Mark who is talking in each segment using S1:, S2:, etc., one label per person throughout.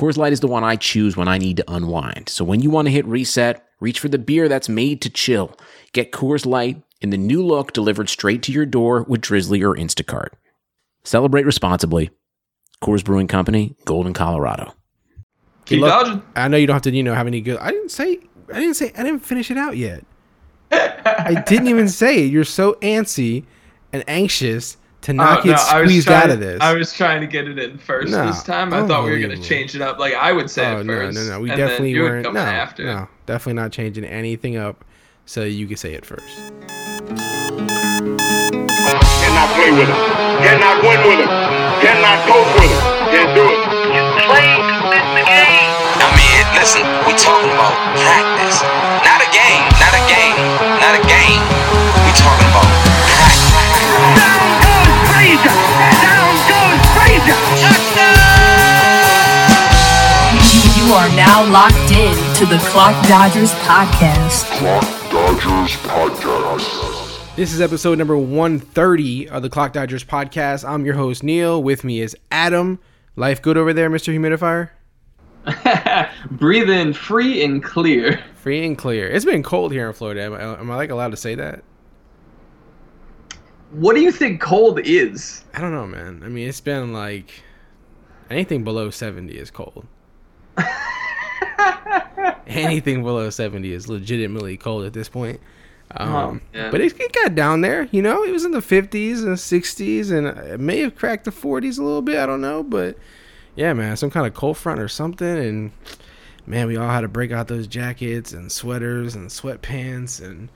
S1: Coors Light is the one I choose when I need to unwind. So when you want to hit reset, reach for the beer that's made to chill. Get Coors Light in the new look delivered straight to your door with Drizly or Instacart. Celebrate responsibly. Coors Brewing Company, Golden, Colorado.
S2: Keep
S3: Look,
S2: dodging.
S3: I know you don't have to, you know, have any good. I didn't say. I didn't say. I didn't finish it out yet. I didn't even say it. You're so antsy and anxious to oh, not
S2: Oh,
S3: get
S2: no,
S3: squeezed
S2: trying,
S3: out of this.
S2: I was trying to get it in first
S3: No,
S2: this time. I thought we were gonna change it up. Like I would say
S3: oh
S2: it first.
S3: no, no.
S2: No. We
S3: definitely weren't. No,
S2: after.
S3: no, definitely not changing anything up. So you can say it first.
S4: Cannot play with him. Cannot win with him. Cannot coach with him. Can't do it.
S5: I mean, listen, we talking about practice. Not a game, not a game, not a game. We talking about practice.
S6: You are now locked in to the Clock Dodgers podcast.
S4: Clock Dodgers Podcast.
S3: This is episode number 130 of the Clock Dodgers podcast. I'm your host Neil. With me is Adam. Life good over there, Mr. Humidifier?
S2: Breathe in free and clear.
S3: Free and clear. It's been cold here in Florida. Am I, am I like allowed to say that?
S2: What do you think cold is?
S3: I don't know, man. I mean, it's been like anything below 70 is cold. anything below 70 is legitimately cold at this point. Um,
S2: Oh, yeah.
S3: But it, it got down there, you know. It was in the 50s and 60s, and it may have cracked the 40s a little bit. I don't know, but yeah, man, some kind of cold front or something. And man, we all had to break out those jackets and sweaters and sweatpants and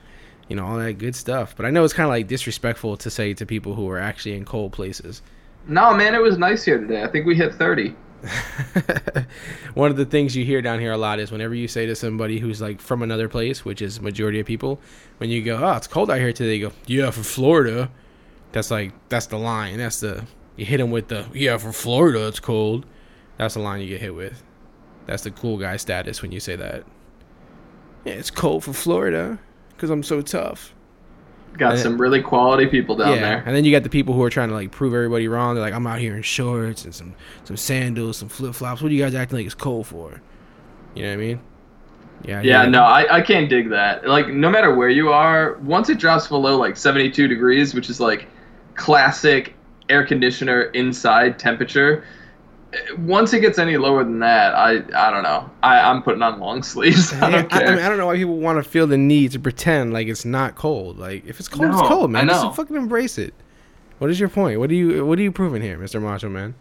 S3: you know all that good stuff. But I know it's kind of like disrespectful to say to people who are actually in cold places.
S2: No, man, it was nice here today. I think we hit thirty.
S3: One of the things you hear down here a lot is whenever you say to somebody who's like from another place, which is majority of people, when you go, "Oh, it's cold out here today," they go, "Yeah, for Florida." That's like that's the line. That's the you hit them with the "Yeah, for Florida, it's cold." That's the line you get hit with. That's the cool guy status when you say that. Yeah, it's cold for Florida because I'm so tough.
S2: Got
S3: And-
S2: some really quality people down
S3: yeah,
S2: there.
S3: and then you got the people who are trying to like prove everybody wrong. They're like, I'm out here in shorts and some some sandals, some flip flops. What are you guys acting like it's cold for? You know what I mean? Yeah.
S2: Yeah, no, I, I can't dig that. Like, no matter where you are, once it drops below like 72 degrees, which is like classic air conditioner inside temperature, once it gets any lower than that, I I don't know. I, I'm putting on long sleeves. I don't care.
S3: I mean, I don't know why people want to feel the need to pretend like it's not cold. Like if it's cold, it's cold, man. Just fucking embrace it. What is your point? What are you What are you proving here, Mister Macho Man?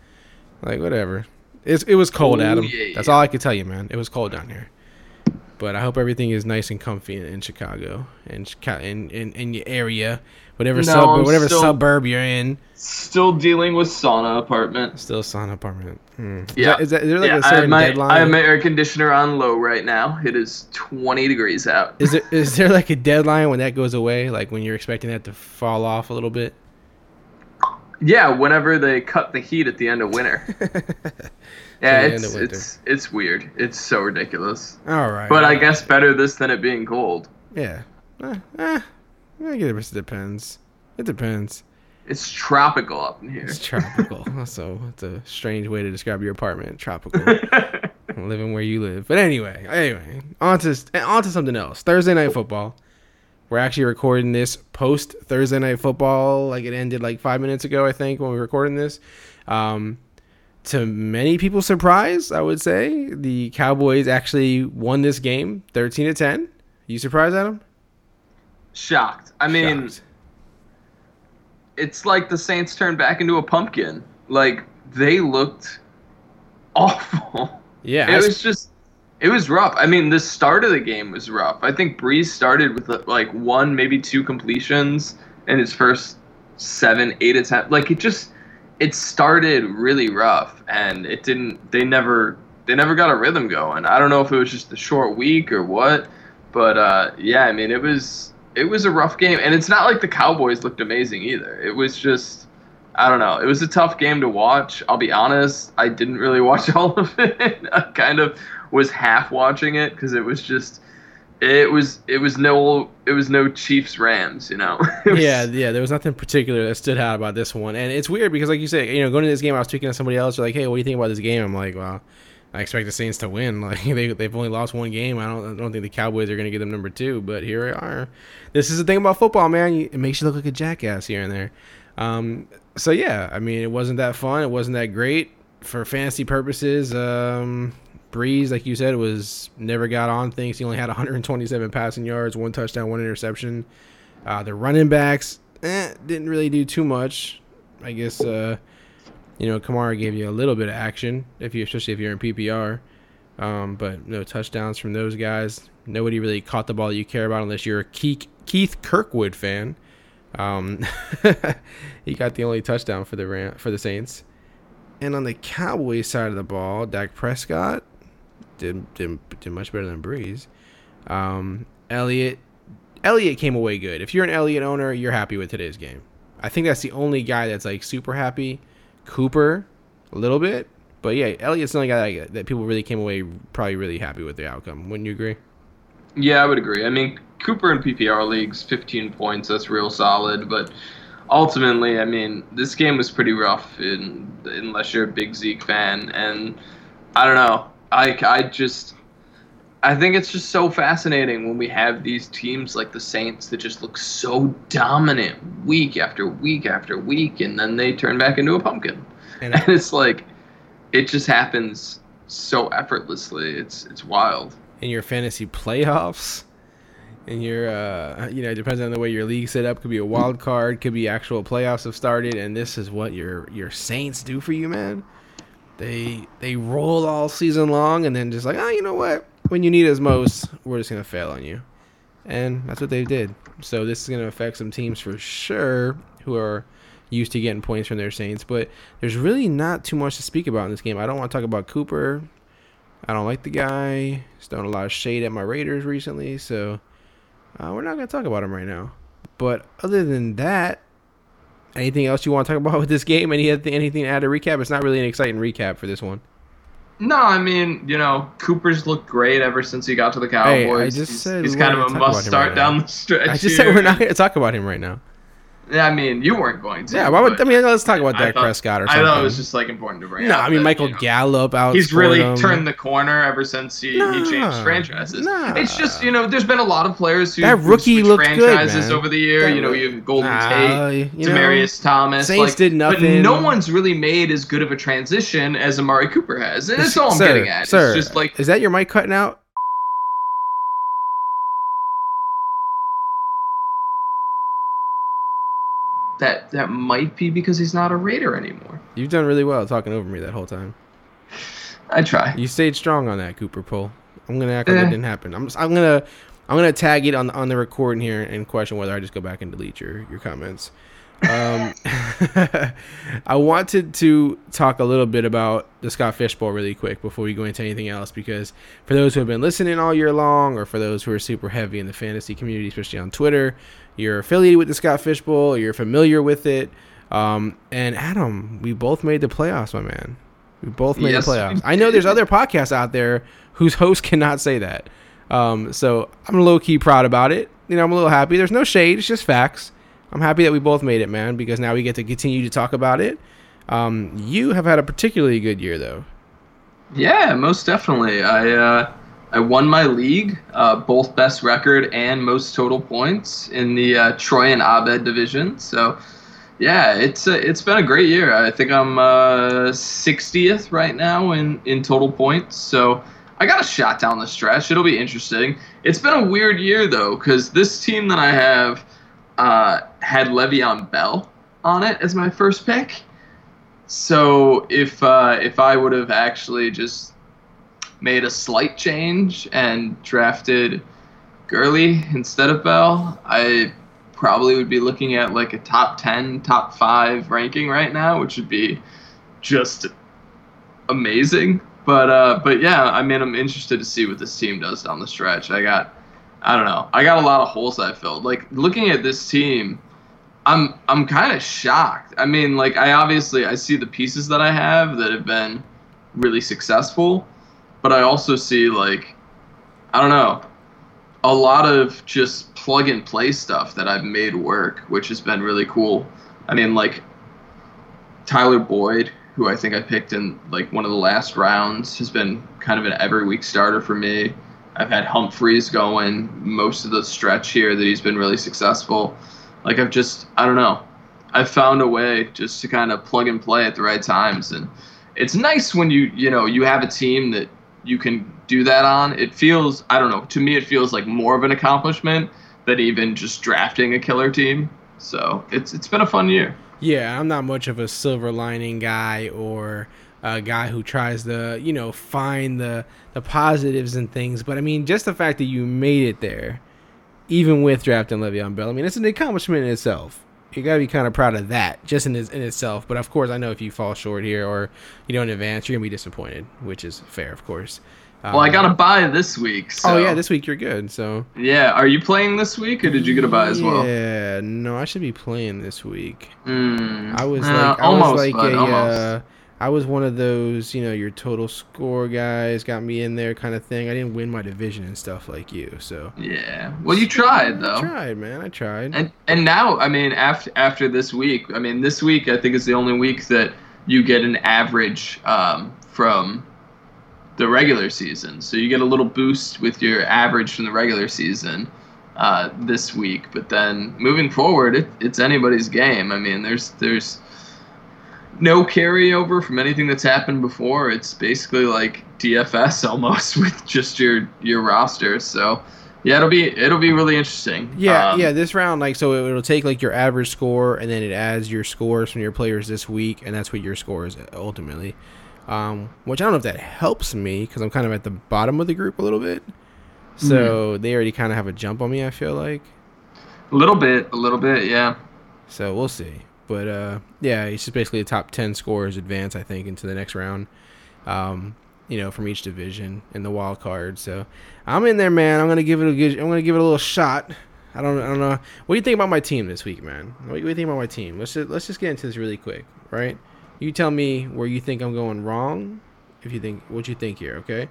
S3: Like whatever. It's it was cold,
S2: Ooh,
S3: Adam.
S2: yeah,
S3: That's
S2: yeah.
S3: all I can tell you, man. It was cold down here. But I hope everything is nice and comfy in, in Chicago and in, in in your area, whatever
S2: No,
S3: suburb, whatever
S2: still-
S3: suburb you're in.
S2: Still dealing with sauna apartment.
S3: Still sauna apartment. Hmm. Is
S2: Yeah.
S3: that- Is, that, is there like
S2: yeah,
S3: a
S2: I
S3: certain
S2: my,
S3: deadline?
S2: I have my air conditioner on low right now. It is 20 degrees out.
S3: Is there is there like a deadline when that goes away? Like when you're expecting that to fall off a little bit?
S2: Yeah, whenever they cut the heat at the end of winter. yeah, it's it's it's weird. It's so ridiculous.
S3: All right.
S2: But I guess better this than it being cold.
S3: yeah. Eh, eh, I guess it depends. It depends.
S2: It's tropical up in here.
S3: It's tropical. so it's a strange way to describe your apartment. Tropical. Living where you live. But anyway, anyway, on to on to something else. Thursday night football. We're actually recording this post Thursday night football. Like it ended like five minutes ago, I think, when we were recording this. Um, to many people's surprise, I would say the Cowboys actually won this game, thirteen to ten. You surprised, Adam?
S2: Shocked. I mean,
S3: Shocked.
S2: it's like the Saints turned back into a pumpkin. Like they looked awful.
S3: yeah,
S2: it
S3: I-
S2: was just it was rough. I mean, the start of the game was rough. I think Brees started with uh, like one, maybe two completions in his first seven, eight attempts. Like it just it started really rough, and it didn't. They never they never got a rhythm going. I don't know if it was just the short week or what, But uh, yeah, I mean, it was it was a rough game, and it's not like the Cowboys looked amazing either. It was just I don't know. It was a tough game to watch. I'll be honest. I didn't really watch all of it. I kind of was half watching it because it was just it was it was no it was no Chiefs Rams, you know. Was-
S3: yeah, yeah. There was nothing particular that stood out about this one, and it's weird because, like you said, you know, going to this game, I was speaking to somebody else. Like, "Hey, what do you think about this game?" I'm like, "Well, I expect the Saints to win. Like they they've only lost one game. I don't I don't think the Cowboys are going to get them number two. But here we are. This is the thing about football, man. It makes you look like a jackass here and there. Um, so yeah, I mean, it wasn't that fun. It wasn't that great for fantasy purposes. Um, Brees, like you said, was never got on things. He only had 127 passing yards, one touchdown, one interception. Uh, the running backs eh, didn't really do too much. I guess uh, you know Kamara gave you a little bit of action if you, especially if you're in PPR. Um, but no touchdowns from those guys. Nobody really caught the ball that you care about unless you're a Keith, Keith Kirkwood fan. Um, he got the only touchdown for the for the Saints. And on the Cowboys side of the ball, Dak Prescott did did, did much better than Brees. Um, Elliott Elliott came away good. If you're an Elliott owner, you're happy with today's game. I think that's the only guy that's like super happy. Cooper, a little bit, but yeah, Elliott's the only guy that, that people really came away probably really happy with the outcome. Wouldn't you agree?
S2: Yeah, I would agree. I mean, Cooper in PPR leagues, 15 points, that's real solid. But ultimately, I mean, this game was pretty rough in, unless you're a big Zeke fan. And I don't know. I, I just. I think it's just so fascinating when we have these teams like the Saints that just look so dominant week after week after week, and then they turn back into a pumpkin.
S3: And
S2: And it's like, it just happens so effortlessly. It's it's wild.
S3: in your fantasy playoffs, in your uh, you know, it depends on the way your league set up. Could be a wild card, could be actual playoffs have started, and this is what your your Saints do for you, man. They they roll all season long, and then just like, oh, you know what? When you need us most, we're just gonna fail on you, and that's what they did. So this is gonna affect some teams for sure who are used to getting points from their Saints. But there's really not too much to speak about in this game. I don't want to talk about Cooper. I don't like the guy. He's throwing a lot of shade at my Raiders recently, so uh, we're not gonna talk about him right now. But other than that, anything else you want to talk about with this game? Any anything to add to recap? It's not really an exciting recap for this one.
S2: No, I mean, you know, Cooper's looked great ever since he got to the Cowboys.
S3: Hey, I just
S2: he's,
S3: said
S2: he's kind of a must start
S3: right
S2: down the stretch.
S3: I just said we're not gonna talk about him right now.
S2: Yeah, I mean, you weren't going to.
S3: Yeah, why would I mean? Let's talk about
S2: I
S3: Dak
S2: thought-
S3: Prescott or
S2: I
S3: something.
S2: thought it was just like important to bring
S3: no,
S2: up.
S3: I mean
S2: that,
S3: Michael
S2: you know,
S3: Gallup out.
S2: He's really turned the corner ever since he, he changed franchises.
S3: nah.
S2: It's just you know, there's been a lot of players who
S3: That rookie looked good,
S2: franchises
S3: man.
S2: over the year.
S3: That
S2: you know, you have Golden
S3: Nah,
S2: Tate,
S3: you know,
S2: Demaryius Thomas.
S3: Saints
S2: like,
S3: did
S2: But no one's really made as good of a transition as Amari Cooper has. And that's all I'm
S3: sir,
S2: getting at.
S3: Sir,
S2: It's just like
S3: is that your mic cutting out?
S2: That that might be because he's not a Raider anymore.
S3: You've done really well talking over me that whole time.
S2: I try.
S3: You stayed strong on that Cooper poll. I'm gonna act like
S2: Eh.
S3: it didn't happen. I'm just, I'm gonna I'm gonna tag it on on the recording here and question whether I just go back and delete your your comments. Um, I wanted to talk a little bit about the Scott Fish Bowl really quick before we go into anything else because for those who have been listening all year long, or for those who are super heavy in the fantasy community, especially on Twitter, you're affiliated with the Scott Fishbowl, you're familiar with it. Um, and Adam, we both made the playoffs, my man. We both made
S2: Yes,
S3: the playoffs. I know there's other podcasts out there whose hosts cannot say that. Um, so I'm low key proud about it. You know, I'm a little happy. There's no shade. It's just facts. I'm happy that we both made it, man, because now we get to continue to talk about it. Um, you have had a particularly good year, though.
S2: Yeah, most definitely. I uh, I won my league, uh, both best record and most total points in the uh, Troy and Abed division. So, yeah, it's it's been a great year. I think I'm uh, 60th right now in in total points. So. I got a shot down the stretch. It'll be interesting. It's been a weird year though, because this team that I have uh, had Le'Veon Bell on it as my first pick. So if uh, if I would have actually just made a slight change and drafted Gurley instead of Bell, I probably would be looking at like a top ten, top five ranking right now, which would be just amazing. But uh, but yeah, I mean, I'm interested to see what this team does down the stretch. I got I don't know. I got a lot of holes I filled. Like looking at this team, I'm I'm kind of shocked. I mean, like I obviously I see the pieces that I have that have been really successful, but I also see like I don't know, a lot of just plug and play stuff that I've made work, which has been really cool. I mean, like Tyler Boyd, who I think I picked in like one of the last rounds, has been kind of an every week starter for me. I've had Humphries going most of the stretch here that he's been really successful. Like I've just I don't know. I've found a way just to kind of plug and play at the right times and it's nice when you you know you have a team that you can do that on. It feels I don't know, to me it feels like more of an accomplishment than even just drafting a killer team. So it's it's been a fun year.
S3: Yeah, I'm not much of a silver lining guy or a guy who tries to, you know, find the the positives and things. But I mean, just the fact that you made it there, even with drafting Le'Veon Bell, I mean, it's an accomplishment in itself. You gotta be kind of proud of that, just in, in itself. But of course, I know if you fall short here or you don't advance, you're gonna be disappointed, which is fair, of course.
S2: Well, I
S3: Um,
S2: got a buy this week. So.
S3: Oh yeah, this week you're good. So
S2: Yeah, are you playing this week or did you get a buy as well?
S3: Yeah, no, I should be playing this week.
S2: Mm,
S3: I was
S2: uh,
S3: like, I
S2: almost,
S3: was like a,
S2: almost.
S3: uh, I was one of those, you know, your total score guys got me in there kind of thing. I didn't win my division and stuff like you, so
S2: yeah. Well, you tried though.
S3: I tried, man. I tried.
S2: And and now, I mean, after after this week, I mean, this week I think is the only week that you get an average um, from the regular season. So you get a little boost with your average from the regular season uh, this week. But then moving forward, it, it's anybody's game. I mean, there's there's no carryover from anything that's happened before. It's basically like DFS almost with just your your roster. So yeah, it'll be it'll be really interesting.
S3: yeah,
S2: Um,
S3: yeah. This round, like, so it, it'll take like your average score, and then it adds your scores from your players this week, and that's what your score is ultimately. Um, which I don't know if that helps me because I'm kind of at the bottom of the group a little bit. So they already kind of have a jump on me. I feel like.
S2: A little bit, a little bit, yeah.
S3: So we'll see. But uh, yeah, it's just basically the top ten scorers advance, I think, into the next round. Um, you know, from each division in the wild card. So I'm in there, man. I'm gonna give it a good. I'm gonna give it a little shot. I don't. I don't know. What do you think about my team this week, man? What do you think about my team? Let's just let's just get into this really quick, right? You tell me where you think I'm going wrong. If you think what you think here, okay?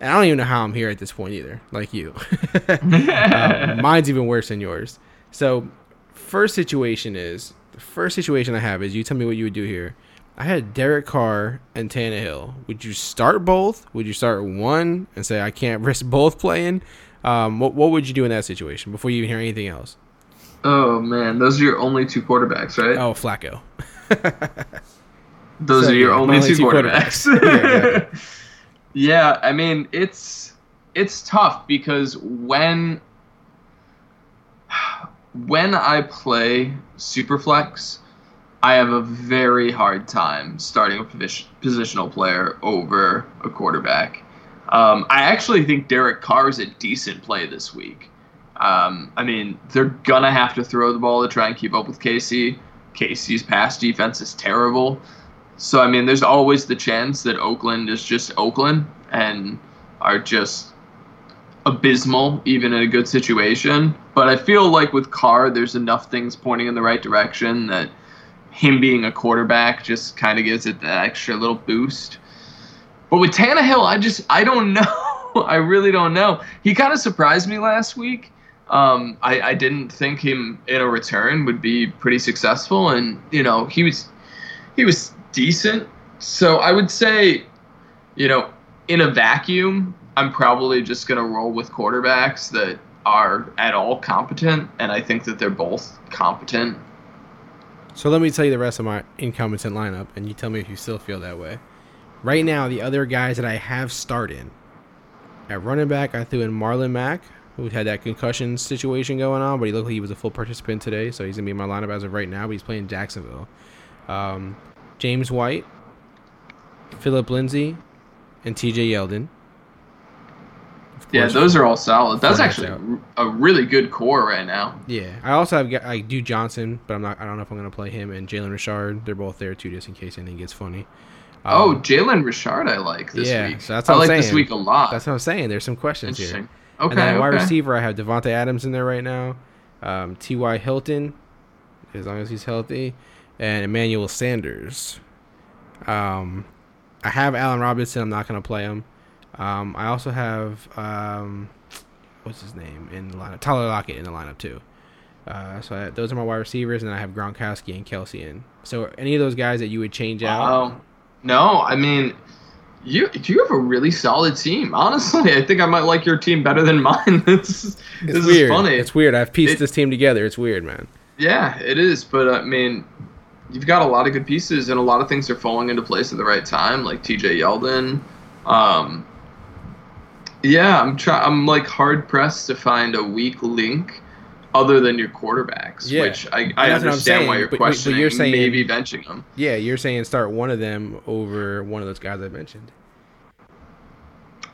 S3: And I don't even know how I'm here at this point either, like you. um, mine's even worse than yours. So, first situation is the first situation I have is you tell me what you would do here. I had Derek Carr and Tannehill. Would you start both? Would you start one and say I can't risk both playing? Um, what what would you do in that situation before you even hear anything else?
S2: Oh man, those are your only two quarterbacks, right?
S3: Oh, Flacco.
S2: those
S3: so,
S2: are your
S3: yeah,
S2: only
S3: only
S2: two
S3: two
S2: quarterbacks.
S3: quarterbacks. Yeah, exactly.
S2: yeah, I mean it's it's tough because when when I play Superflex, I have a very hard time starting a positional player over a quarterback. Um, I actually think Derek Carr is a decent play this week. Um, I mean, they're gonna have to throw the ball to try and keep up with Casey. Casey's pass defense is terrible. So I mean, there's always the chance that Oakland is just Oakland and are just abysmal, even in a good situation. But I feel like with Carr, there's enough things pointing in the right direction that him being a quarterback just kind of gives it that extra little boost. But with Tannehill, I just I don't know. I really don't know. He kind of surprised me last week. Um, I, I didn't think him in a return would be pretty successful, and you know he was he was decent. So I would say, you know, in a vacuum, I'm probably just gonna roll with quarterbacks that are at all competent, and I think that they're both competent.
S3: So let me tell you the rest of my incompetent lineup, and you tell me if you still feel that way. Right now, the other guys that I have started at running back, I threw in Marlon Mack, who had that concussion situation going on, but he looked like he was a full participant today, so he's gonna be in my lineup as of right now. But he's playing Jacksonville. Um, James White, Philip Lindsay, and T.J. Yeldon.
S2: Yeah, those are all solid. That's actually
S3: out.
S2: a really good core right now.
S3: Yeah, I also have got I do Johnson, but I'm not. I don't know if I'm gonna play him and Jalen Richard. They're both there too, just in case anything gets funny.
S2: oh,
S3: Um,
S2: Jalen Richard, I like this
S3: yeah,
S2: week.
S3: so that's
S2: I
S3: what I'm
S2: like this
S3: saying.
S2: week a lot.
S3: That's what I'm saying. There's some questions here.
S2: Okay.
S3: and then at wide receiver, I have Davante Adams in there right now. Um, T.Y. Hilton, as long as he's healthy, and Emmanuel Sanders. Um, I have Allen Robinson. I'm not going to play him. Um, I also have um, what's his name in the lineup? Tyler Lockett in the lineup too. Uh, so I, those are my wide receivers, and I have Gronkowski and Kelce in. So any of those guys that you would change out?
S2: Wow. No, I mean, you you have a really solid team. Honestly, I think I might like your team better than mine. this is,
S3: It's
S2: this
S3: weird.
S2: is funny.
S3: It's weird. I've pieced
S2: It-
S3: this team together. It's weird, man.
S2: Yeah, it is. But I mean, you've got a lot of good pieces, and a lot of things are falling into place at the right time, like T.J. Yeldon. Um, yeah, I'm try. I'm like hard pressed to find a weak link other than your quarterbacks,
S3: Yeah.
S2: which I, I
S3: that's what I'm
S2: understand why
S3: saying,
S2: you're
S3: but- but- but you're saying-
S2: maybe benching them.
S3: Yeah, you're saying start one of them over one of those guys I mentioned.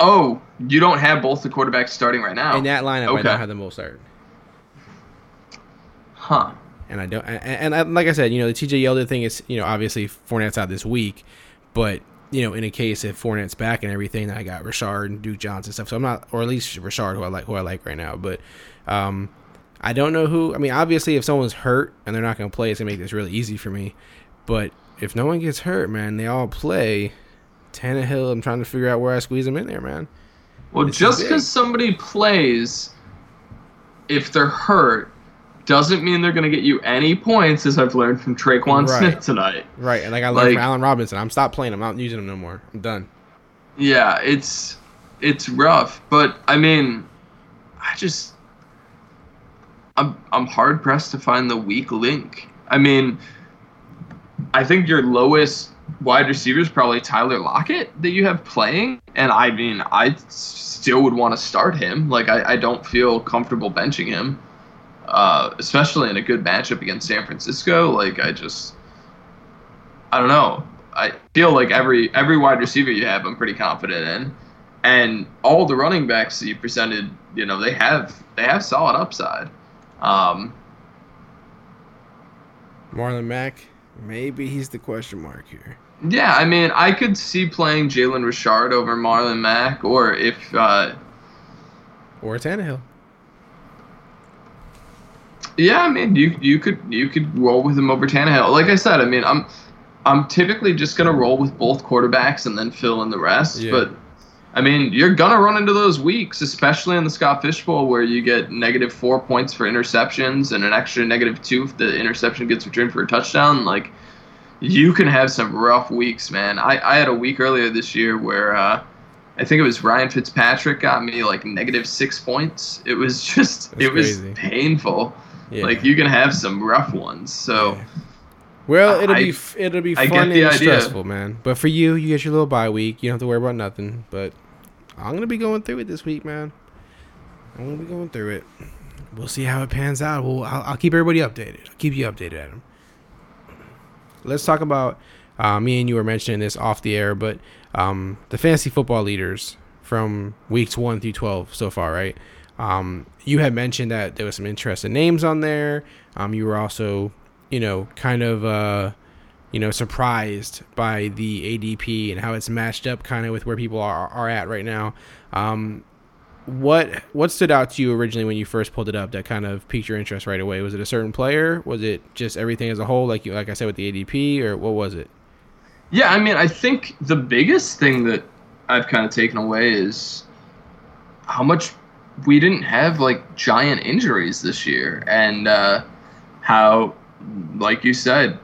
S2: Oh, you don't have both the quarterbacks starting right now.
S3: In that lineup,
S2: okay.
S3: I don't have them both started.
S2: huh?
S3: And I don't, and, and I, like I said, you know, the TJ Yeldon thing is, you know, obviously Fournette's out this week, but you know, in a case if Fournette's back and everything, then I got Richard and Duke Johnson stuff. So I'm not, or at least Richard, who I like, who I like right now. But um, I don't know who. I mean, obviously, if someone's hurt and they're not going to play, it's gonna make this really easy for me. But if no one gets hurt, man, they all play. Tannehill, I'm trying to figure out where I squeeze them in there, man.
S2: Well,
S3: is
S2: just because somebody plays, if they're hurt, doesn't mean they're going to get you any points, as I've learned from Tre'Quan
S3: Right.
S2: Smith tonight.
S3: Right, and like I learned
S2: Like-
S3: from Allen Robinson, I'm stop playing. Him. I'm not using them no more. I'm done.
S2: Yeah, it's it's rough, but I mean, I just I'm I'm hard pressed to find the weak link. I mean, I think your lowest wide receiver is probably Tyler Lockett that you have playing, and I mean, I still would want to start him. Like, I, I don't feel comfortable benching him, uh, especially in a good matchup against San Francisco. Like, I just I don't know. I feel like every every wide receiver you have, I'm pretty confident in, and all the running backs that you presented, you know, they have they have solid upside. Um,
S3: Marlon Mack, maybe he's the question mark here.
S2: yeah, I mean, I could see playing Jalen Richard over Marlon Mack, or if uh,
S3: Or Tannehill.
S2: Yeah, I mean, you you could you could roll with him over Tannehill. Like I said, I mean, I'm I'm typically just gonna roll with both quarterbacks and then fill in the rest.
S3: Yeah.
S2: But I mean, you're gonna run into those weeks, especially in the Scott Fish Bowl, where you get negative four points for interceptions and an extra negative two if the interception gets returned for a touchdown. Like, you can have some rough weeks, man. I, I had a week earlier this year where uh, I think it was Ryan Fitzpatrick got me like negative six points. It was just
S3: That's
S2: it was
S3: crazy.
S2: painful.
S3: Yeah.
S2: Like you can have some rough ones. So
S3: Yeah. Well, it'll
S2: I-
S3: be it'll be
S2: I
S3: fun and
S2: idea.
S3: stressful, man. But for you, you get your little bye week. You don't have to worry about nothing. But I'm gonna be going through it this week, man. I'm gonna be going through it. We'll see how it pans out. We'll, I'll, I'll keep everybody updated. I'll keep you updated, Adam. Let's talk about. Uh, me and you were mentioning this off the air, but um, the fantasy football leaders from weeks one through twelve so far, right? Um, you had mentioned that there was some interesting names on there. Um, you were also, you know, kind of, uh, you know, surprised by the ADP and how it's matched up, kind of with where people are are at right now. Um, what what stood out to you originally when you first pulled it up that kind of piqued your interest right away? Was it a certain player? Was it just everything as a whole, like you like I said with the ADP, or what was it?
S2: yeah, I mean, I think the biggest thing that I've kind of taken away is how much we didn't have like giant injuries this year, and uh, how, like you said,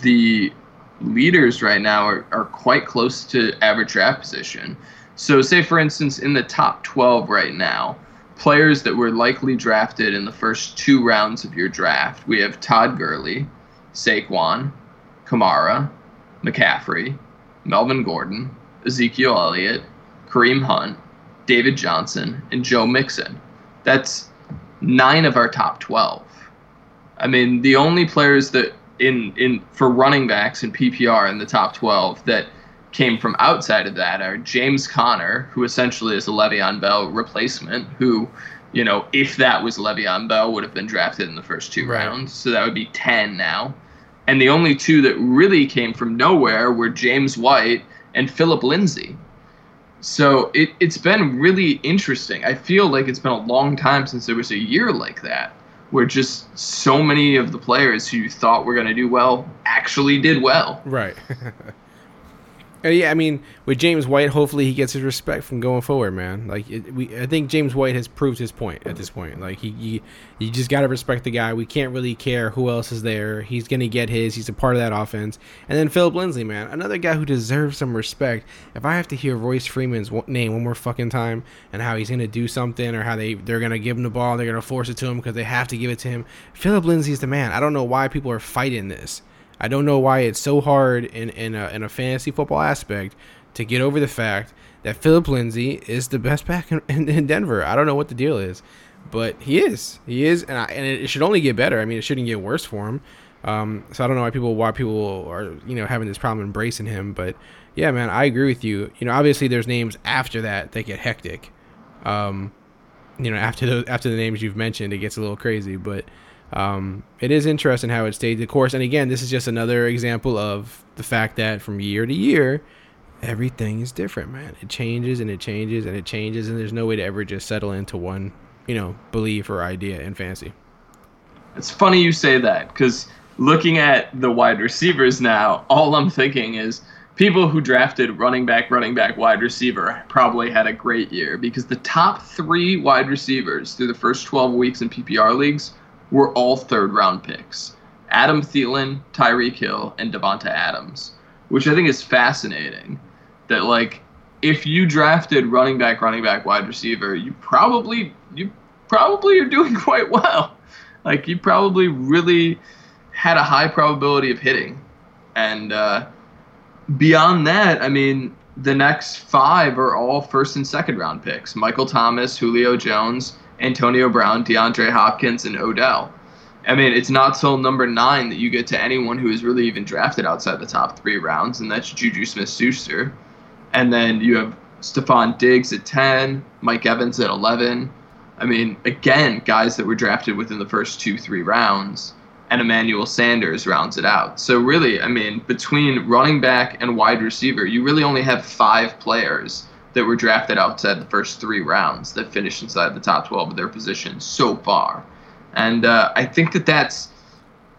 S2: the leaders right now are, are quite close to average draft position. So, say for instance, in the top 12 right now, players that were likely drafted in the first two rounds of your draft, we have Todd Gurley, Saquon, Kamara, McCaffrey, Melvin Gordon, Ezekiel Elliott, Kareem Hunt, David Johnson, and Joe Mixon. That's nine of our top 12. I mean, the only players that in in for running backs in PPR in the top 12 that came from outside of that are James Conner, who essentially is a Le'Veon Bell replacement, who, you know, if that was Le'Veon Bell, would have been drafted in the first two
S3: Right.
S2: rounds. So that would be 10 now. And the only two that really came from nowhere were James White and Philip Lindsay. So it, it's been really interesting. I feel like it's been a long time since there was a year like that, where just so many of the players who you thought were going to do well actually did well.
S3: Right. Uh, yeah, I mean, with James White, hopefully he gets his respect from going forward, man. Like, it, we, I think James White has proved his point at this point. Like, he, he you just got to respect the guy. We can't really care who else is there. He's gonna get his. He's a part of that offense. And then Philip Lindsay, man, another guy who deserves some respect. If I have to hear Royce Freeman's name one more fucking time and how he's gonna do something or how they they're gonna give him the ball, they're gonna force it to him because they have to give it to him. Philip Lindsay's the man. I don't know why people are fighting this. I don't know why it's so hard in in a, in a fantasy football aspect to get over the fact that Philip Lindsay is the best back in, in, Denver. I don't know what the deal is, but he is. He is, and, I, and it should only get better. I mean, it shouldn't get worse for him. Um, so I don't know why people why people are you know having this problem embracing him, but yeah, man, I agree with you. You know, obviously there's names after that that get hectic. Um, you know, after the after the names you've mentioned, it gets a little crazy, but um, it is interesting how it stayed the course. And again, this is just another example of the fact that from year to year, everything is different, man. It changes and it changes and it changes, and there's no way to ever just settle into one, you know, belief or idea in fantasy.
S2: It's funny you say that because looking at the wide receivers now, all I'm thinking is people who drafted running back, running back, wide receiver probably had a great year because the top three wide receivers through the first 12 weeks in PPR leagues were all third round picks Adam Thielen, Tyreek Hill, and Davante Adams, which I think is fascinating. That, like, if you drafted running back, running back, wide receiver, you probably you probably are doing quite well. Like you probably really had a high probability of hitting, and uh, beyond that, I mean, the next five are all first and second round picks: Michael Thomas, Julio Jones, Antonio Brown, DeAndre Hopkins, and Odell. I mean, it's not till number nine that you get to anyone who is really even drafted outside the top three rounds, and that's Juju Smith Schuster. And then you have Stefon Diggs at 10, Mike Evans at 11. I mean, again, guys that were drafted within the first two, three rounds, and Emmanuel Sanders rounds it out. So, really, I mean, between running back and wide receiver, you really only have five players that were drafted outside the first three rounds that finished inside the top 12 of their position so far. And uh, I think that that's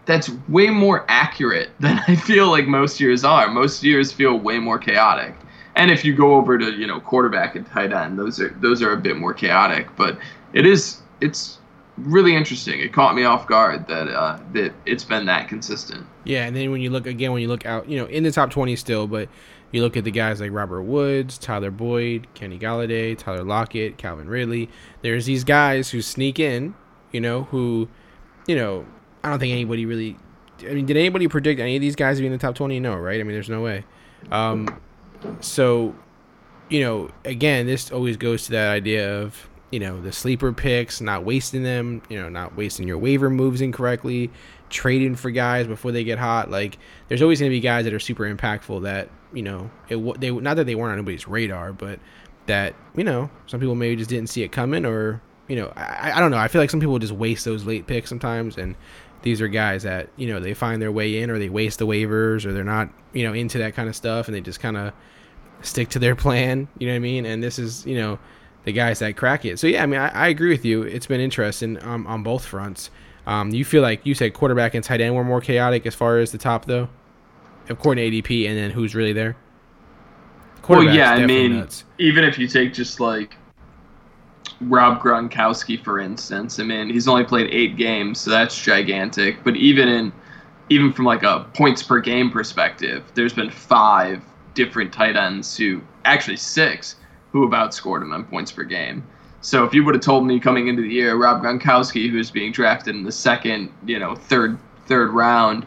S2: that's way more accurate than I feel like most years are. Most years feel way more chaotic. And if you go over to you know quarterback and tight end, those are those are a bit more chaotic. But it is it's really interesting. It caught me off guard that uh, that it's been that consistent.
S3: Yeah, and then when you look again, when you look out, you know, in the top twenty still, but you look at the guys like Robert Woods, Tyler Boyd, Kenny Golladay, Tyler Lockett, Calvin Ridley. There's these guys who sneak in, you know, who, you know, I don't think anybody really. I mean, did anybody predict any of these guys to be in the top twenty? No, right? I mean, there's no way. Um, so, you know, again, this always goes to that idea of you know the sleeper picks, not wasting them, you know, not wasting your waiver moves incorrectly, trading for guys before they get hot. Like, there's always going to be guys that are super impactful that you know it. They not that they weren't on anybody's radar, but that you know some people maybe just didn't see it coming, or you know, I, I don't know. I feel like some people just waste those late picks sometimes, and these are guys that you know they find their way in, or they waste the waivers, or they're not you know into that kind of stuff, and they just kind of stick to their plan. You know what I mean? And this is you know the guys that crack it. So yeah, I mean, I, I agree with you. It's been interesting um, on both fronts. Um, you feel like you said quarterback and tight end were more chaotic as far as the top though, according to ADP, and then who's really there.
S2: Well, yeah, I mean,
S3: nuts.
S2: even if you take just like Rob Gronkowski, for instance, I mean, he's only played eight games, so that's gigantic. But even in, even from like a points per game perspective, there's been five different tight ends who, actually six, who have outscored him on points per game. So if you would have told me coming into the year, Rob Gronkowski, who's being drafted in the second, you know, third third round,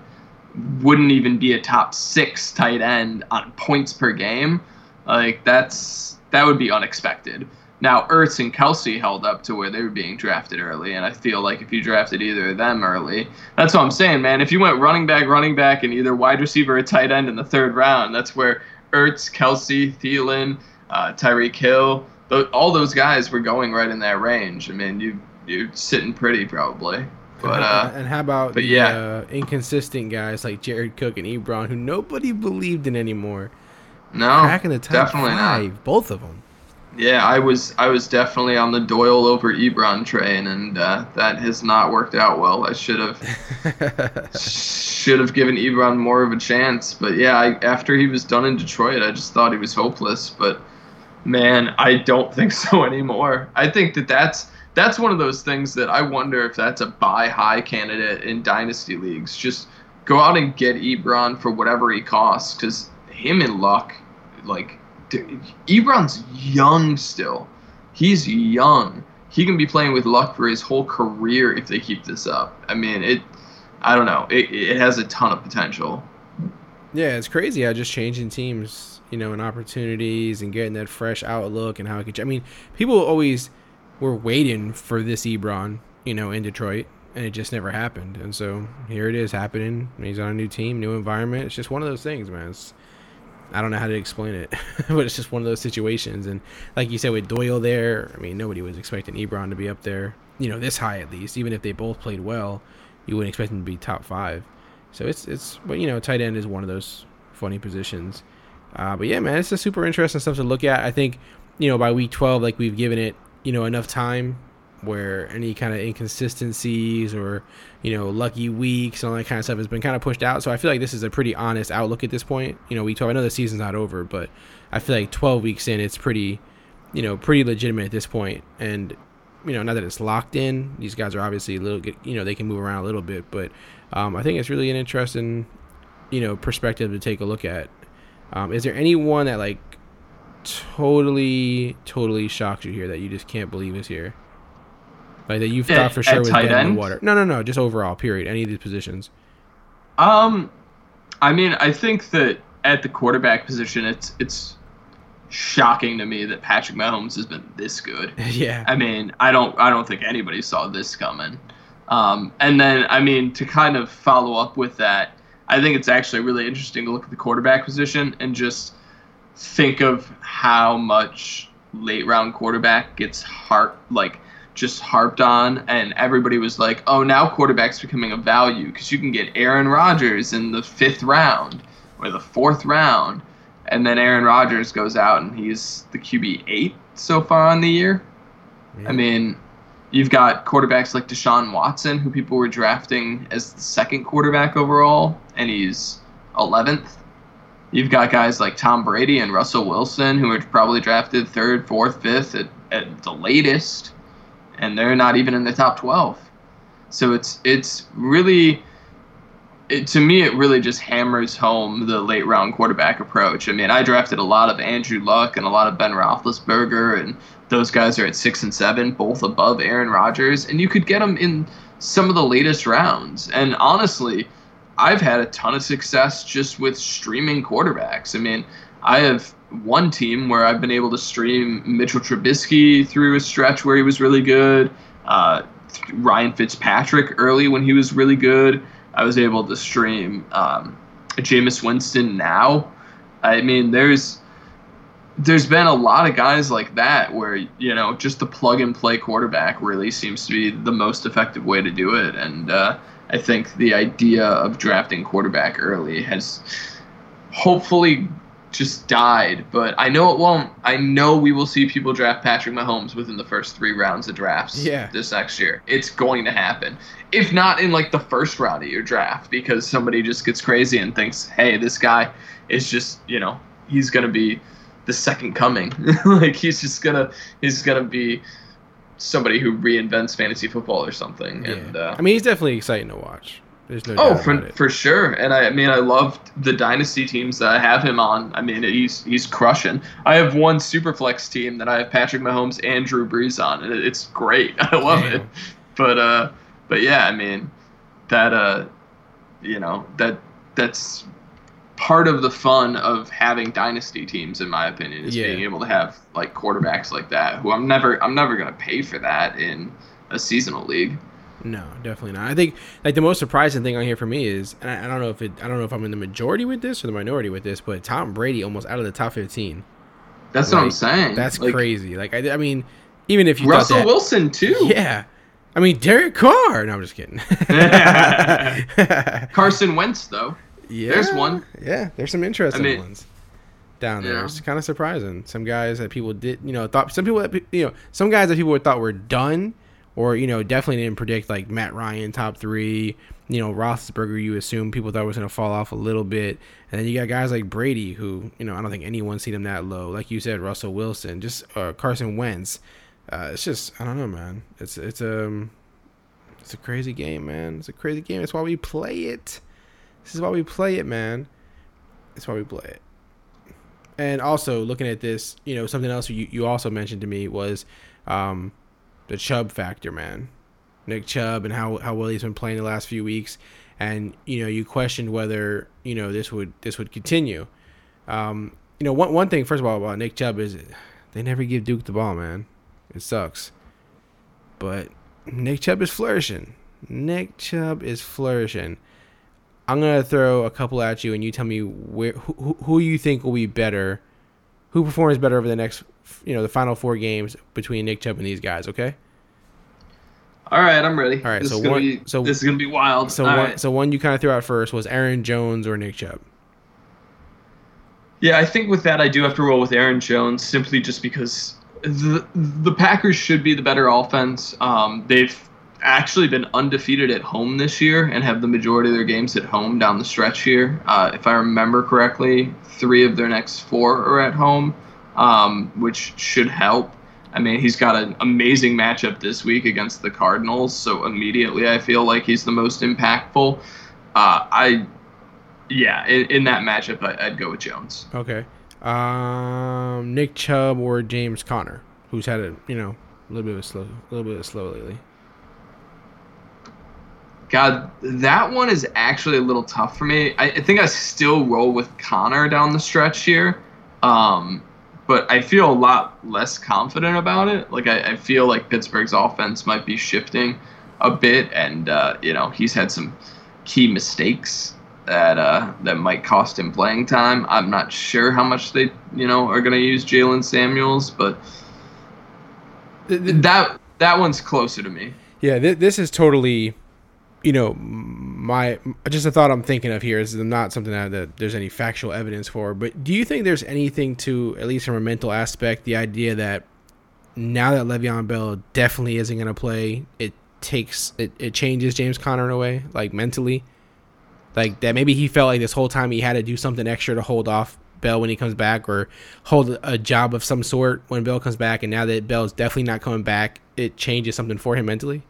S2: wouldn't even be a top six tight end on points per game, like that's that would be unexpected. Now Ertz and Kelce held up to where they were being drafted early, and I feel like if you drafted either of them early, that's what I'm saying, man. If you went running back, running back, and either wide receiver or tight end in the third round, that's where Ertz, Kelce, Thielen, uh, Tyreek Hill, tho- all those guys were going right in that range. I mean, you you're sitting pretty probably, but uh,
S3: and how about
S2: but
S3: the uh, inconsistent guys like Jared Cook and Ebron, who nobody believed in anymore?
S2: No,
S3: cracking the top
S2: definitely
S3: five,
S2: not.
S3: both of them.
S2: Yeah, I was I was definitely on the Doyle over Ebron train, and uh, that has not worked out well. I should have should have given Ebron more of a chance. But yeah, I, after he was done in Detroit, I just thought he was hopeless. But man, I don't think so anymore. I think that that's that's one of those things that I wonder if that's a buy high candidate in dynasty leagues. Just go out and get Ebron for whatever he costs, because him and Luck, like, d- Ebron's young still. He's young. He can be playing with Luck for his whole career if they keep this up. I mean, it. I don't know. It, it has a ton of potential.
S3: Yeah, it's crazy how just changing teams, you know, and opportunities and getting that fresh outlook and how it could. I mean, people always were waiting for this Ebron, you know, in Detroit, and it just never happened. And so here it is happening. He's on a new team, new environment. It's just one of those things, man. It's, I don't know how to explain it, but it's just one of those situations. And like you said with Doyle there, I mean, nobody was expecting Ebron to be up there, you know, this high at least. Even if they both played well, you wouldn't expect him to be top five. So it's it's but you know, tight end is one of those funny positions. Uh, but yeah, man, it's a super interesting stuff to look at. I think you know by week twelve, like we've given it you know enough time where any kind of inconsistencies or you know lucky weeks and all that kind of stuff has been kind of pushed out. So I feel like this is a pretty honest outlook at this point. You know, we talk. I know the season's not over, but I feel like twelve weeks in, it's pretty you know pretty legitimate at this point. And you know, not that it's locked in. These guys are obviously a little, you know, they can move around a little bit, but um, I think it's really an interesting, you know, perspective to take a look at. Um, is there anyone that like totally, totally shocks you here that you just can't believe is here? Like that you
S2: At-
S3: thought for sure was dead in the water? No, no, no. Just overall, period. Any of these positions.
S2: Um, I mean, I think that at the quarterback position, it's it's shocking to me that Patrick Mahomes has been this good.
S3: yeah.
S2: I mean, I don't I don't think anybody saw this coming. Um, and then I mean to kind of follow up with that, I think it's actually really interesting to look at the quarterback position and just think of how much late round quarterback gets harp like just harped on and everybody was like, "Oh, now quarterback's becoming a value because you can get Aaron Rodgers in the 5th round or the 4th round." And then Aaron Rodgers goes out and he's the QB 8 so far on the year. I mean, you've got quarterbacks like Deshaun Watson, who people were drafting as the second quarterback overall, and he's 11th. You've got guys like Tom Brady and Russell Wilson, who are probably drafted third, fourth, fifth at, at the latest, and they're not even in the top 12. So it's it's really, it, to me, it really just hammers home the late round quarterback approach. I mean, I drafted a lot of Andrew Luck and a lot of Ben Roethlisberger, and those guys are at six and seven, both above Aaron Rodgers, and you could get them in some of the latest rounds. And honestly, I've had a ton of success just with streaming quarterbacks. I mean, I have one team where I've been able to stream Mitchell Trubisky through a stretch where he was really good. Uh, Ryan Fitzpatrick early when he was really good. I was able to stream um, Jameis Winston now. I mean, there's there's been a lot of guys like that where you know just the plug and play quarterback really seems to be the most effective way to do it, and uh, I think the idea of drafting quarterback early has hopefully just died. But I know it won't. I know we will see people draft Patrick Mahomes within the first three rounds of drafts
S3: Yeah.
S2: this next year. It's going to happen. If not in like the first round of your draft, because somebody just gets crazy and thinks, hey, this guy is just, you know, he's gonna be the second coming. like he's just gonna he's gonna be somebody who reinvents fantasy football or something.
S3: Yeah.
S2: And uh,
S3: I mean, he's definitely exciting to watch. There's no
S2: Oh, for, for sure. And I, I mean, I loved the dynasty teams that I have him on. I mean, he's he's crushing. I have one superflex team that I have Patrick Mahomes and Drew Brees on, and it- it's great. I love it. But uh, but yeah, I mean, that uh, you know, that that's part of the fun of having dynasty teams, in my opinion, is
S3: Yeah.
S2: being able to have like quarterbacks like that. Who I'm never I'm never gonna pay for that in a seasonal league.
S3: No, definitely not. I think like the most surprising thing on here for me is, and I, I don't know if it, I don't know if I'm in the majority with this or the minority with this, but Tom Brady almost out of the top 15.
S2: That's what I'm saying.
S3: That's
S2: Like,
S3: crazy. Like I, I mean, even if you
S2: Russell
S3: that,
S2: Wilson too.
S3: yeah. I mean, Derek Carr. No, I'm just kidding.
S2: Carson Wentz though.
S3: Yeah,
S2: There's one.
S3: Yeah, there's some interesting
S2: I mean-
S3: ones. down there.
S2: Yeah.
S3: It's kind of surprising. Some guys that people did, you know, thought some people, that, you know, some guys that people thought were done, or you know, definitely didn't predict like Matt Ryan top three. You know, Roethlisberger, you assume people thought was going to fall off a little bit, and then you got guys like Brady, who you know, I don't think anyone seen him that low. Like you said, Russell Wilson, just uh, Carson Wentz. Uh, it's just, I don't know, man. It's it's um, it's a crazy game, man. It's a crazy game. That's why we play it. This is why we play it, man. That's why we play it. And also looking at this, you know, something else you, you also mentioned to me was um, the Chubb factor, man. Nick Chubb and how, how well he's been playing the last few weeks, and you know, you questioned whether you know this would this would continue. Um, you know, one one thing first of all about Nick Chubb is they never give Duke the ball, man. It sucks, but Nick Chubb is flourishing. Nick Chubb is flourishing. I'm gonna throw a couple at you, and you tell me where who, who- you think will be better, who performs better over the next, you know, the final four games between Nick Chubb and these guys. Okay.
S2: All right, I'm ready.
S3: All right,
S2: this
S3: so one-
S2: be
S3: so-
S2: this is gonna be wild.
S3: So
S2: All
S3: one,
S2: right.
S3: so one you kind of threw out first was Aaron Jones or Nick Chubb.
S2: Yeah, I think with that I do have to roll with Aaron Jones simply just because the the Packers should be the better offense. Um, they've actually been undefeated at home this year and have the majority of their games at home down the stretch here. Uh, if I remember correctly, three of their next four are at home, um, which should help. I mean, he's got an amazing matchup this week against the Cardinals, so immediately I feel like he's the most impactful. Uh, I, yeah, in, in that matchup, I, I'd go with Jones.
S3: Okay. Um, Nick Chubb or James Conner, who's had a you know a little bit of a slow, a little bit of slow lately.
S2: God, that one is actually a little tough for me. I, I think I still roll with Conner down the stretch here, um, but I feel a lot less confident about it. Like I, I feel like Pittsburgh's offense might be shifting a bit, and uh, you know he's had some key mistakes that uh, that might cost him playing time. I'm not sure how much they you know are going to use Jaylen Samuels, but
S3: Th- th-
S2: that that one's closer to me.
S3: Yeah, th- this is totally, you know, my just a thought I'm thinking of here is not something that, that there's any factual evidence for. But do you think there's anything to, at least from a mental aspect, the idea that now that Le'Veon Bell definitely isn't going to play, it takes it, it changes James Conner in a way, like mentally, like that maybe he felt like this whole time he had to do something extra to hold off Bell when he comes back, or hold a job of some sort when Bell comes back, and now that Bell's definitely not coming back, it changes something for him mentally.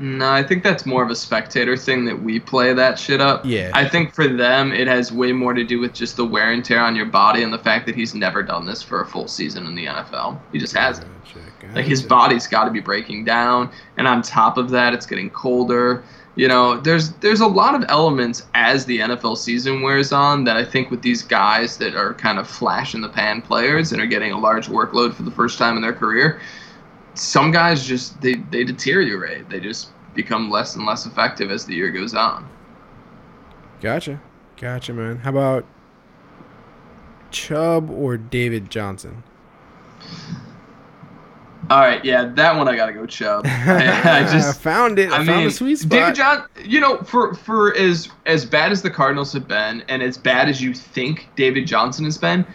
S2: No, I think that's more of a spectator thing that we play that shit up.
S3: Yeah.
S2: I think for them, it has way more to do with just the wear and tear on your body and the fact that he's never done this for a full season in the NFL. He just hasn't. Like his body's got to be breaking down, and on top of that, it's getting colder. You know, there's there's a lot of elements as the NFL season wears on that I think with these guys that are kind of flash in the pan players and are getting a large workload for the first time in their career, some guys just they they deteriorate. They just become less and less effective as the year goes on.
S3: Gotcha. Gotcha, man. How about Chubb or David Johnson?
S2: All right, yeah, that one I gotta go Chubb. I, I just
S3: found it. I,
S2: I
S3: found
S2: mean,
S3: the sweet spot.
S2: David John, you know, for for as as bad as the Cardinals have been, and as bad as you think David Johnson has been,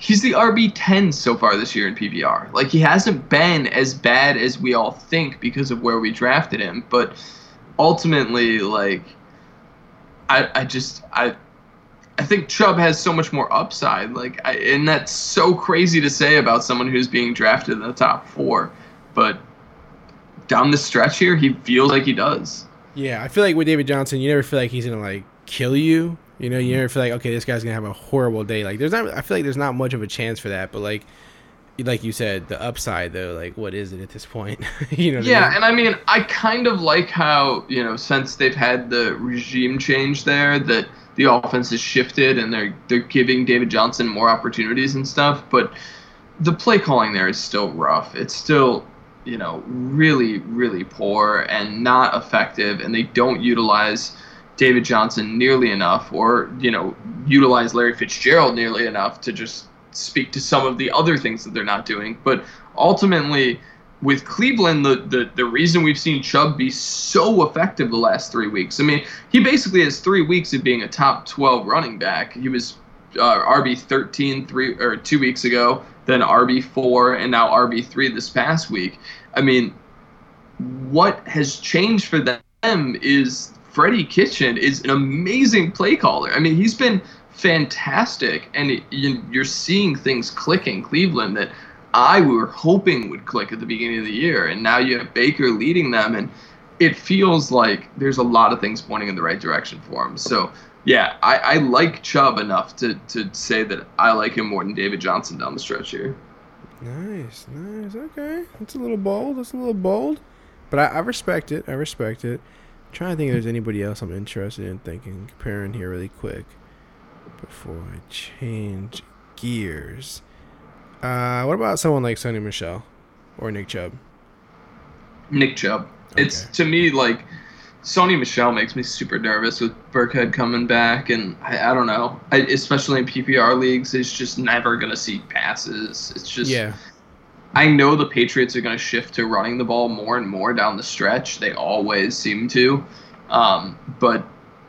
S2: he's the RB ten so far this year in PPR. Like he hasn't been as bad as we all think because of where we drafted him, but ultimately, like, I I just I. I think Chubb has so much more upside, like, I, and that's so crazy to say about someone who's being drafted in the top four. But down the stretch here, he feels like he does.
S3: yeah, I feel like with David Johnson, you never feel like he's gonna like kill you. You know, you mm-hmm. never feel like okay, this guy's gonna have a horrible day. Like there's not. I feel like there's not much of a chance for that. But like, like you said, the upside though, like what is it at this point? you know. What I
S2: Yeah,
S3: mean?
S2: and I mean, I kind of like how you know since they've had the regime change there, that the offense has shifted and they're they're giving David Johnson more opportunities and stuff. But the play calling there is still rough. It's still you know really really poor and not effective, and they don't utilize David Johnson nearly enough, or you know utilize Larry Fitzgerald nearly enough to just speak to some of the other things that they're not doing. But ultimately, with Cleveland, the, the, the reason we've seen Chubb be so effective the last three weeks, I mean, he basically has three weeks of being a top 12 running back. He was uh, RB 13 three or two weeks ago, then RB four, and now RB three this past week. I mean, what has changed for them is Freddie Kitchen is an amazing play caller. I mean, he's been fantastic, and you're seeing things click in Cleveland that I were hoping would click at the beginning of the year, and now you have Baker leading them, and it feels like there's a lot of things pointing in the right direction for him. So yeah, I, I like Chubb enough to, to say that I like him more than David Johnson down the stretch here.
S3: Nice, nice. Okay, that's a little bold. That's a little bold, but I, I respect it. I respect it. Trying to think if there's anybody else I'm interested in thinking comparing here really quick before I change gears. Uh, what about someone like Sony Michel or Nick Chubb?
S2: Nick Chubb. It's to me like Sony Michel makes me super nervous with Burkhead coming back, and I, I don't know, I, especially in PPR leagues, it's just never gonna see passes. It's just
S3: Yeah,
S2: I know the Patriots are going to shift to running the ball more and more down the stretch. They always seem to. Um, but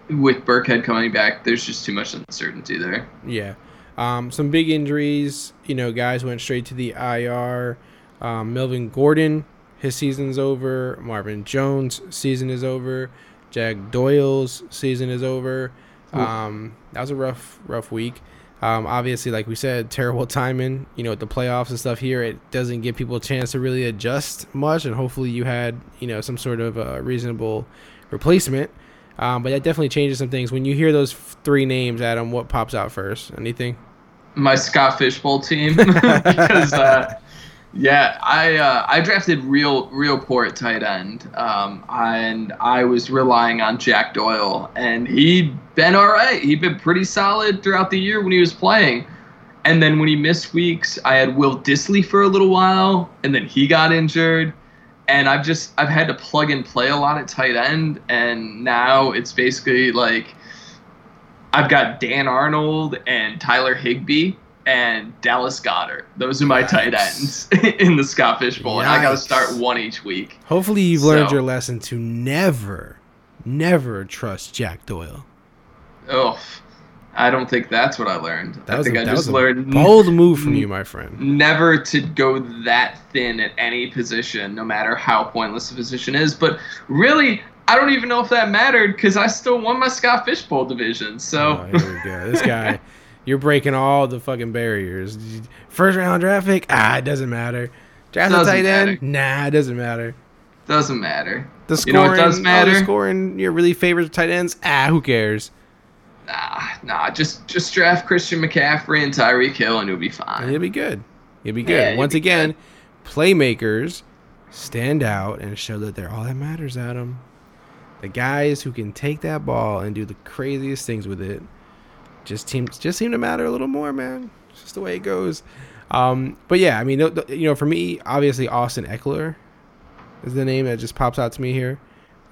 S2: with Burkhead coming back, there's just too much uncertainty there.
S3: yeah. Um, some big injuries. You know, guys went straight to the IR. Um, Melvin Gordon, his season's over. Marvin Jones' season is over. Jack Doyle's season is over. Um, that was a rough, rough week. Um, obviously, like we said, terrible timing. You know, with the playoffs and stuff here, it doesn't give people a chance to really adjust much. And hopefully, you had you know some sort of uh, reasonable replacement. Um, but that definitely changes some things. When you hear those three names, Adam, what pops out first? Anything?
S2: My Scott Fish Bowl team, because uh, yeah, I uh, I drafted real real poor at tight end, um, and I was relying on Jack Doyle, and he'd been all right. He'd been pretty solid throughout the year when he was playing. And then when he missed weeks, I had Will Dissly for a little while, and then he got injured. And I've just I've had to plug and play a lot at tight end, and now it's basically like I've got Dan Arnold and Tyler Higbee and Dallas Goedert. Those are my tight ends in the Scott Fish Bowl, and I got to start one each week.
S3: Hopefully, you've learned
S2: So-
S3: your lesson to never, never trust Jack Doyle.
S2: Oh, I don't think that's what I learned.
S3: That
S2: I think
S3: a,
S2: I just learned
S3: bold move from you, my friend.
S2: never to go that thin at any position, no matter how pointless the position is. But really, I don't even know if that mattered because I still won my Scott Fish Bowl division. So
S3: Oh, here we go. This guy, you're breaking all the fucking barriers. First round draft pick, ah, it doesn't matter. Draft a
S2: Doesn't
S3: tight end,
S2: matter.
S3: nah, it doesn't matter.
S2: doesn't matter.
S3: The
S2: You
S3: scoring,
S2: know what does
S3: oh, the scoring, your really favorite tight ends, ah, who cares?
S2: Nah, nah, just just draft Christian McCaffrey and Tyreek Hill, and you'll be fine.
S3: You'll be good. You'll be good.
S2: you'll
S3: Once
S2: be
S3: again, playmakers stand out and show that they're all that matters, Adam. The guys who can take that ball and do the craziest things with it just seems just seem to matter a little more, man. It's just the way it goes. Um, but yeah, I mean, you know, for me, obviously Austin Ekeler is the name that just pops out to me here.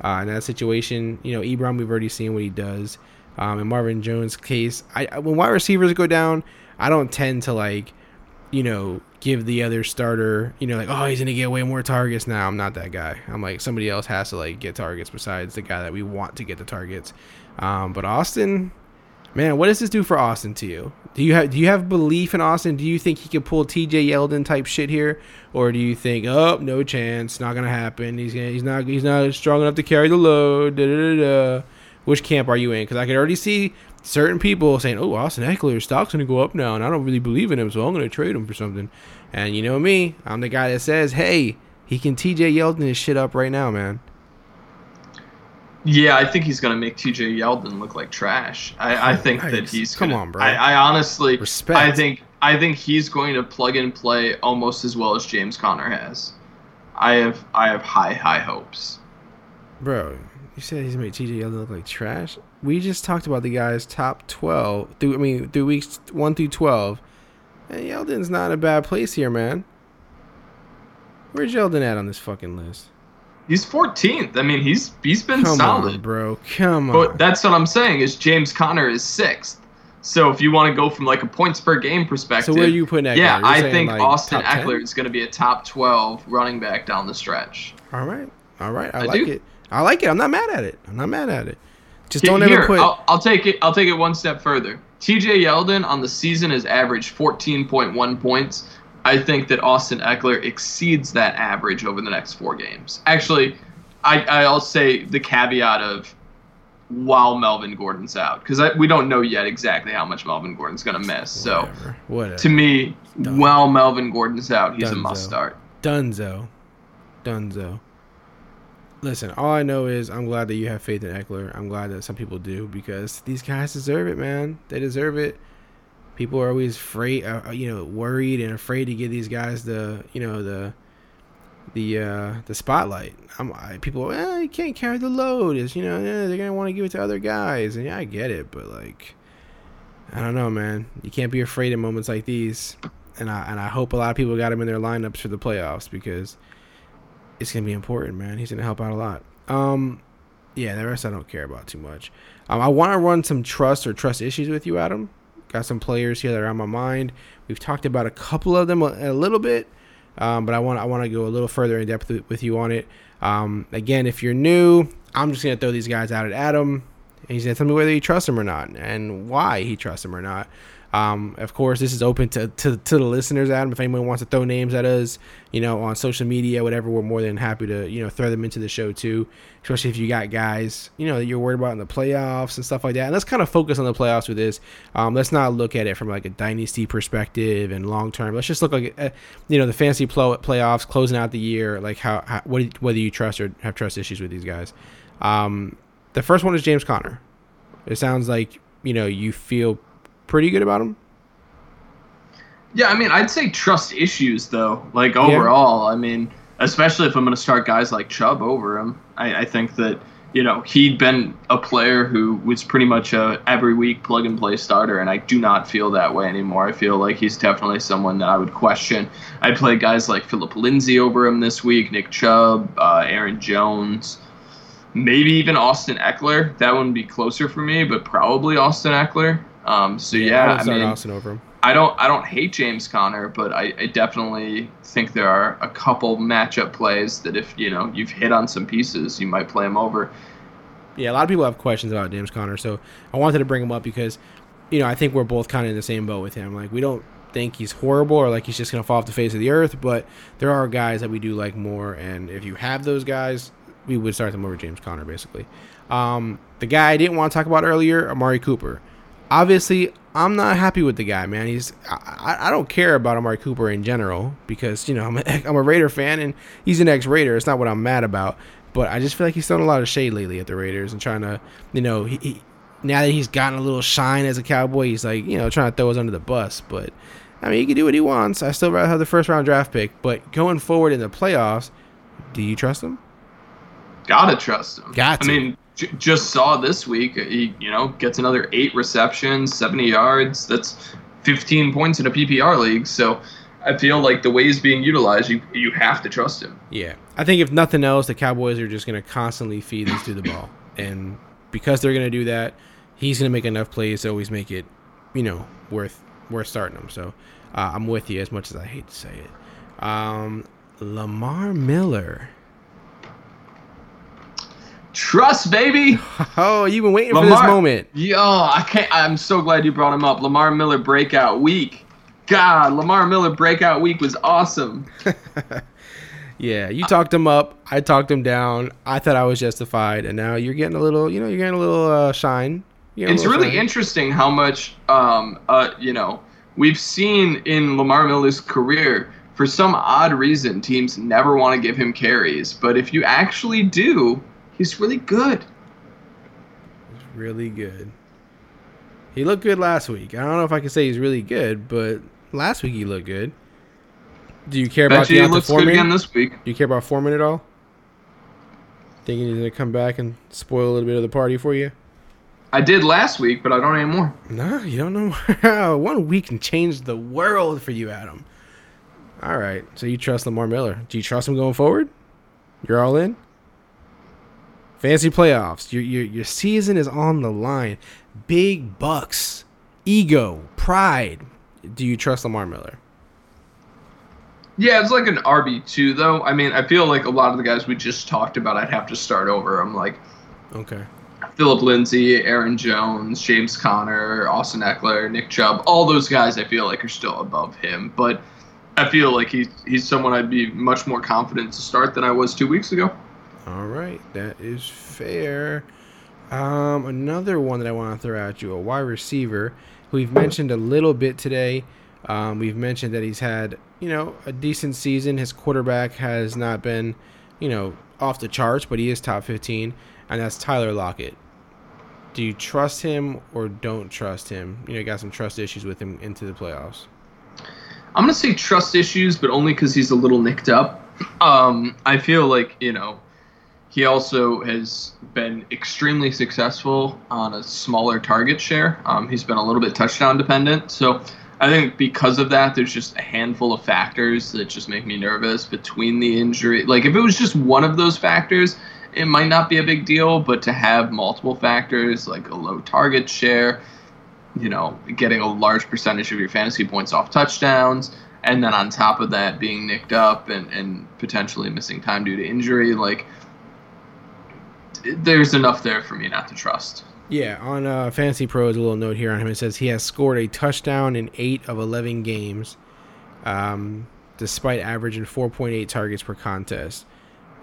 S3: Uh, in that situation, you know, Ebron, we've already seen what he does. Um, in Marvin Jones' case, I- when wide receivers go down, I don't tend to like, you know, give the other starter, you know, like, oh, he's gonna get way more targets now. I'm not that guy. I'm like somebody else has to like get targets besides the guy that we want to get the targets. Um, but Austin, man, what does this do for Austin to you? Do you have do you have belief in Austin? Do you think he could pull T.J. Yeldon type shit here, or do you think, oh, no chance, not gonna happen? He's gonna, he's not he's not strong enough to carry the load. Da, da, da. Which camp are you in? Because I could already see certain people saying, "Oh, Austin Ekeler's stock's gonna go up now," and I don't really believe in him, so I'm gonna trade him for something. And you know me, I'm the guy that says, "Hey, he can T.J. Yeldon his shit up right now, man."
S2: Yeah, I think he's gonna make T.J. Yeldon look like trash. I, I think that he's
S3: Come
S2: gonna-
S3: on, bro.
S2: I, I honestly,
S3: Respect.
S2: I think, I think he's going to plug and play almost as well as James Conner has. I have, I have high, high hopes.
S3: Bro, you said he's made TJ Yeldon look like trash. We just talked about the guy's top twelve. Through I mean, through weeks one through twelve, and Yeldon's not in a bad place here, man. Where's Yeldon at on this fucking list?
S2: He's 14th. I mean, he's he's been
S3: Come
S2: solid.
S3: on, bro. Come on.
S2: But that's what I'm saying is James Conner is sixth. So if you want to go from like a points per game perspective,
S3: So where are you putting Ekeler?
S2: Yeah,
S3: You're
S2: I think
S3: like,
S2: Austin
S3: top 10?
S2: Ekeler is going to be a top 12 running back down the stretch.
S3: All right, all right. I,
S2: I
S3: like
S2: do.
S3: it. I like it. I'm not mad at it. I'm not mad at it. Just don't ever
S2: Here,
S3: put.
S2: I'll, I'll take it. I'll take it one step further. T.J. Yeldon on the season has averaged 14.1 points. I think that Austin Ekeler exceeds that average over the next four games. Actually, I, I'll say the caveat of while Melvin Gordon's out because we don't know yet exactly how much Melvin Gordon's going to miss. So
S3: whatever. Whatever.
S2: to me, while Melvin Gordon's out, he's a must start.
S3: Dunzo. Dunzo. Listen, all I know is I'm glad that you have faith in Ekeler. I'm glad that some people do because these guys deserve it, man. They deserve it. People are always afraid, uh, uh, you know, worried and afraid to give these guys the, you know, the, the, uh, the spotlight. I'm I, people, eh, you can't carry the load. Is you know, eh, they're gonna want to give it to other guys, and yeah, I get it, but like, I don't know, man. You can't be afraid in moments like these and I and I hope a lot of people got him in their lineups for the playoffs because it's gonna be important, man. He's gonna help out a lot. Um, yeah, the rest I don't care about too much. Um, I want to run some trust or trust issues with you, Adam. Got some players here that are on my mind. We've talked about a couple of them a, a little bit, um, but I want I want to go a little further in depth with, you on it. Um, again, if you're new, I'm just gonna throw these guys out at Adam. And he's gonna tell me whether he trusts him or not, and why he trusts him or not. Um, of course, this is open to, to, to the listeners, Adam. If anyone wants to throw names at us, you know, on social media, whatever, we're more than happy to, you know, throw them into the show too. Especially if you got guys, you know, that you're worried about in the playoffs and stuff like that. And let's kind of focus on the playoffs with this. Um, let's not look at it from like a dynasty perspective and long term. Let's just look like, uh, you know, the fantasy pl- playoffs closing out the year, like how, how what, whether you trust or have trust issues with these guys. Um, the first one is James Conner. It sounds like you know you feel pretty good about him.
S2: Yeah, I mean, I'd say trust issues though. Like overall, I mean, especially if I'm going to start guys like Chubb over him, I, I think that you know he'd been a player who was pretty much a every week plug and play starter, and I do not feel that way anymore. I feel like he's definitely someone that I would question. I'd play guys like Phillip Lindsay over him this week, Nick Chubb, uh, Aaron Jones. Maybe even Austin Ekeler. That wouldn't be closer for me, but probably Austin Ekeler. Um, so yeah,
S3: I
S2: I, mean,
S3: Austin over him.
S2: I don't I don't hate James Conner, but I, I definitely think there are a couple matchup plays that if you know you've hit on some pieces, you might play him over.
S3: Yeah, a lot of people have questions about James Conner, so I wanted to bring him up because, you know, I think we're both kind of in the same boat with him. Like we don't think he's horrible or like he's just gonna fall off the face of the earth, but there are guys that we do like more, and if you have those guys, we would start them over James Conner basically. Um, the guy I didn't want to talk about earlier, Amari Cooper. Obviously, I'm not happy with the guy, man. He's I, I- don't care about Amari Cooper in general because you know I'm a, I'm a Raider fan and he's an ex-Raider. It's not what I'm mad about, but I just feel like he's throwing a lot of shade lately at the Raiders and trying to you know he, he now that he's gotten a little shine as a Cowboy, he's like you know trying to throw us under the bus. But I mean, he can do what he wants. I still rather have the first round draft pick, but going forward in the playoffs, do you trust him?
S2: Gotta trust him.
S3: Got to.
S2: I mean, j- just saw this week. He you know gets another eight receptions, seventy yards. That's 15 points in a PPR league. So I feel like the way he's being utilized, you you have to trust him.
S3: Yeah, I think if nothing else, the Cowboys are just going to constantly feed this dude the ball, and because they're going to do that, he's going to make enough plays to always make it, you know, worth worth starting him. So uh, I'm with you as much as I hate to say it. Um, Lamar Miller.
S2: Trust, baby.
S3: Oh, you've been waiting for this moment.
S2: Yo, I can't. I'm so glad you brought him up. Lamar Miller breakout week. God, Lamar Miller breakout week was awesome.
S3: Yeah, you talked him up. I talked him down. I thought I was justified, and now you're getting a little, you know, you're getting a little uh, shine. Getting
S2: It's
S3: little
S2: really
S3: shine.
S2: interesting how much, um, uh, you know, we've seen in Lamar Miller's career. For some odd reason, teams never want to give him carries, but if you actually do, he's really good.
S3: He's really good. He looked good last week. I don't know if I can say he's really good, but last week he looked good. Do you care about
S2: you he
S3: D'Onta
S2: looks good
S3: Foreman?
S2: again this week.
S3: Do you care about Foreman at all? Thinking he's gonna come back and spoil a little bit of the party for you?
S2: I did last week, but I don't anymore.
S3: No, you don't know how one week can change the world for you, Adam. All right, so you trust Lamar Miller? Do you trust him going forward? You're all in. Fancy playoffs. Your your your season is on the line. Big bucks, ego, pride. Do you trust Lamar Miller?
S2: Yeah, it's like an RB two though. I mean, I feel like a lot of the guys we just talked about, I'd have to start over. I'm like,
S3: Okay.
S2: Phillip Lindsay, Aaron Jones, James Conner, Austin Ekeler, Nick Chubb, all those guys I feel like are still above him. But I feel like he's he's someone I'd be much more confident to start than I was two weeks ago.
S3: All right, that is fair. Um, another one that I want to throw at you, a wide receiver who we've mentioned a little bit today. Um, we've mentioned that he's had, you know, a decent season. His quarterback has not been, you know, off the charts, but he is top 15, and that's Tyler Lockett. Do you trust him or don't trust him? You know, you got some trust issues with him into the playoffs.
S2: I'm gonna say trust issues, but only because he's a little nicked up. Um, I feel like you know he also has been extremely successful on a smaller target share. Um, he's been a little bit touchdown dependent, so I think because of that, there's just a handful of factors that just make me nervous between the injury. Like if it was just one of those factors, it might not be a big deal, but to have multiple factors like a low target share, you know, getting a large percentage of your fantasy points off touchdowns, and then on top of that being nicked up and, and potentially missing time due to injury, like there's enough there for me not to trust.
S3: Yeah, on uh, Fantasy Pros, a little note here on him. It says he has scored a touchdown in eight of 11 games, um, despite averaging 4.8 targets per contest.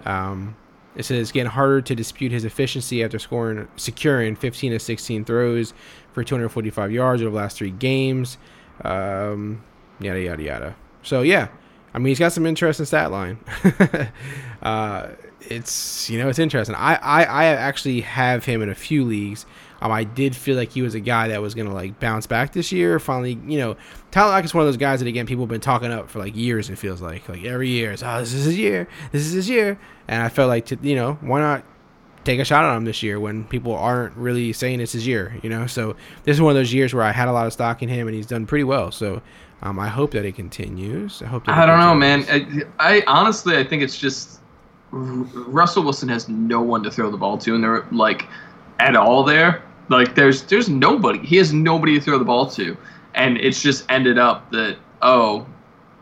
S3: Um, it says it's getting harder to dispute his efficiency after scoring, securing 15 of 16 throws for 245 yards over the last three games. Um, yada yada yada. So yeah, I mean he's got some interesting stat line. uh, it's you know it's interesting. I, I I actually have him in a few leagues. Um, I did feel like he was a guy that was gonna like bounce back this year. Finally, you know, Tyler Lockett is one of those guys that again people have been talking up for like years. It feels like like every year. It's, oh, this is his year. This is his year. And I felt like to, you know why not take a shot at him this year when people aren't really saying it's his year. You know, so this is one of those years where I had a lot of stock in him and he's done pretty well. So. Um, I hope that it continues. I hope. That
S2: I don't know, man. I, I honestly, I think it's just Russell Wilson has no one to throw the ball to, and they're like at all there. Like there's there's nobody. He has nobody to throw the ball to, and it's just ended up that oh,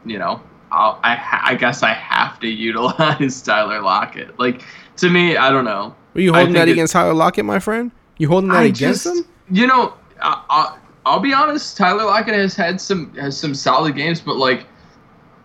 S2: you know, I'll, I I guess I have to utilize Tyler Lockett. Like to me, I don't know.
S3: Were you holding that against Tyler Lockett, my friend? You holding that
S2: I
S3: against
S2: just,
S3: him?
S2: You know, I, I, I'll be honest. Tyler Lockett has had some has some solid games, but like,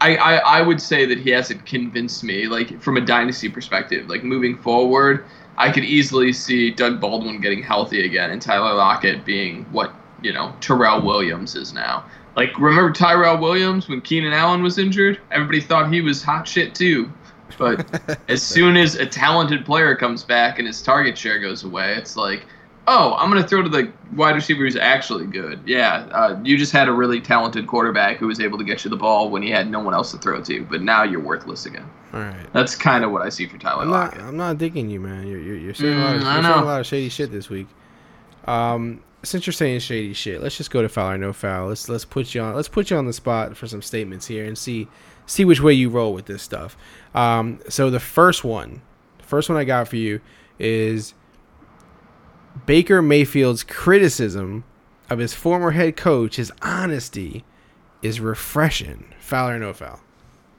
S2: I, I I would say that he hasn't convinced me. Like from a dynasty perspective, like moving forward, I could easily see Doug Baldwin getting healthy again, and Tyler Lockett being what you know Tyrell Williams is now. Like remember Tyrell Williams when Keenan Allen was injured? Everybody thought he was hot shit too. But as soon as a talented player comes back and his target share goes away, it's like, oh, I'm going to throw to the wide receiver who's actually good. Yeah, uh, you just had a really talented quarterback who was able to get you the ball when he had no one else to throw to, but now you're worthless again.
S3: All right.
S2: That's kind of what I see for Tyler
S3: I'm not.
S2: Lockett.
S3: I'm not digging you, man. You're you're, you're saying a lot. Of,
S2: Mm,
S3: you're saying a lot of shady shit this week. Um, since you're saying shady shit, let's just go to foul or no foul. Let's let's put you on. Let's put you on the spot for some statements here and see see which way you roll with this stuff. Um, so the first one, the first one I got for you is Baker Mayfield's criticism of his former head coach, his honesty, is refreshing. Foul or no foul?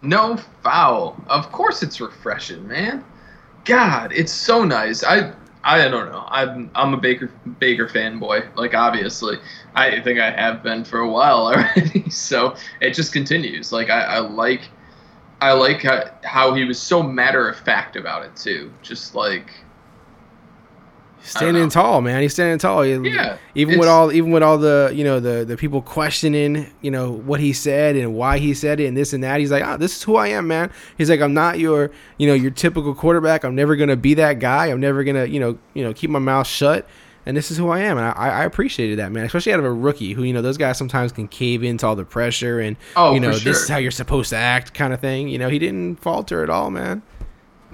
S2: No foul. Of course it's refreshing, man. God, it's so nice. I I don't know. I'm I'm a Baker Baker fanboy. Like obviously, I think I have been for a while already. So it just continues. Like I, I like I like how, how he was so matter of fact about it too. Just like
S3: standing tall, man. He's standing tall. He-
S2: Yeah,
S3: Even with all, even with all the, you know, the the people questioning, you know, what he said and why he said it and this and that. He's like, ah, this is who I am, man. He's like, I'm not your, you know, your typical quarterback. I'm never gonna be that guy. I'm never gonna, you know, you know, keep my mouth shut. And this is who I am, and I, I appreciated that, man. Especially out of a rookie, who you know, those guys sometimes can cave into all the pressure and,
S2: Oh,
S3: you know,
S2: for
S3: this is how you're supposed to act, kind of thing. You know, he didn't falter at all, man.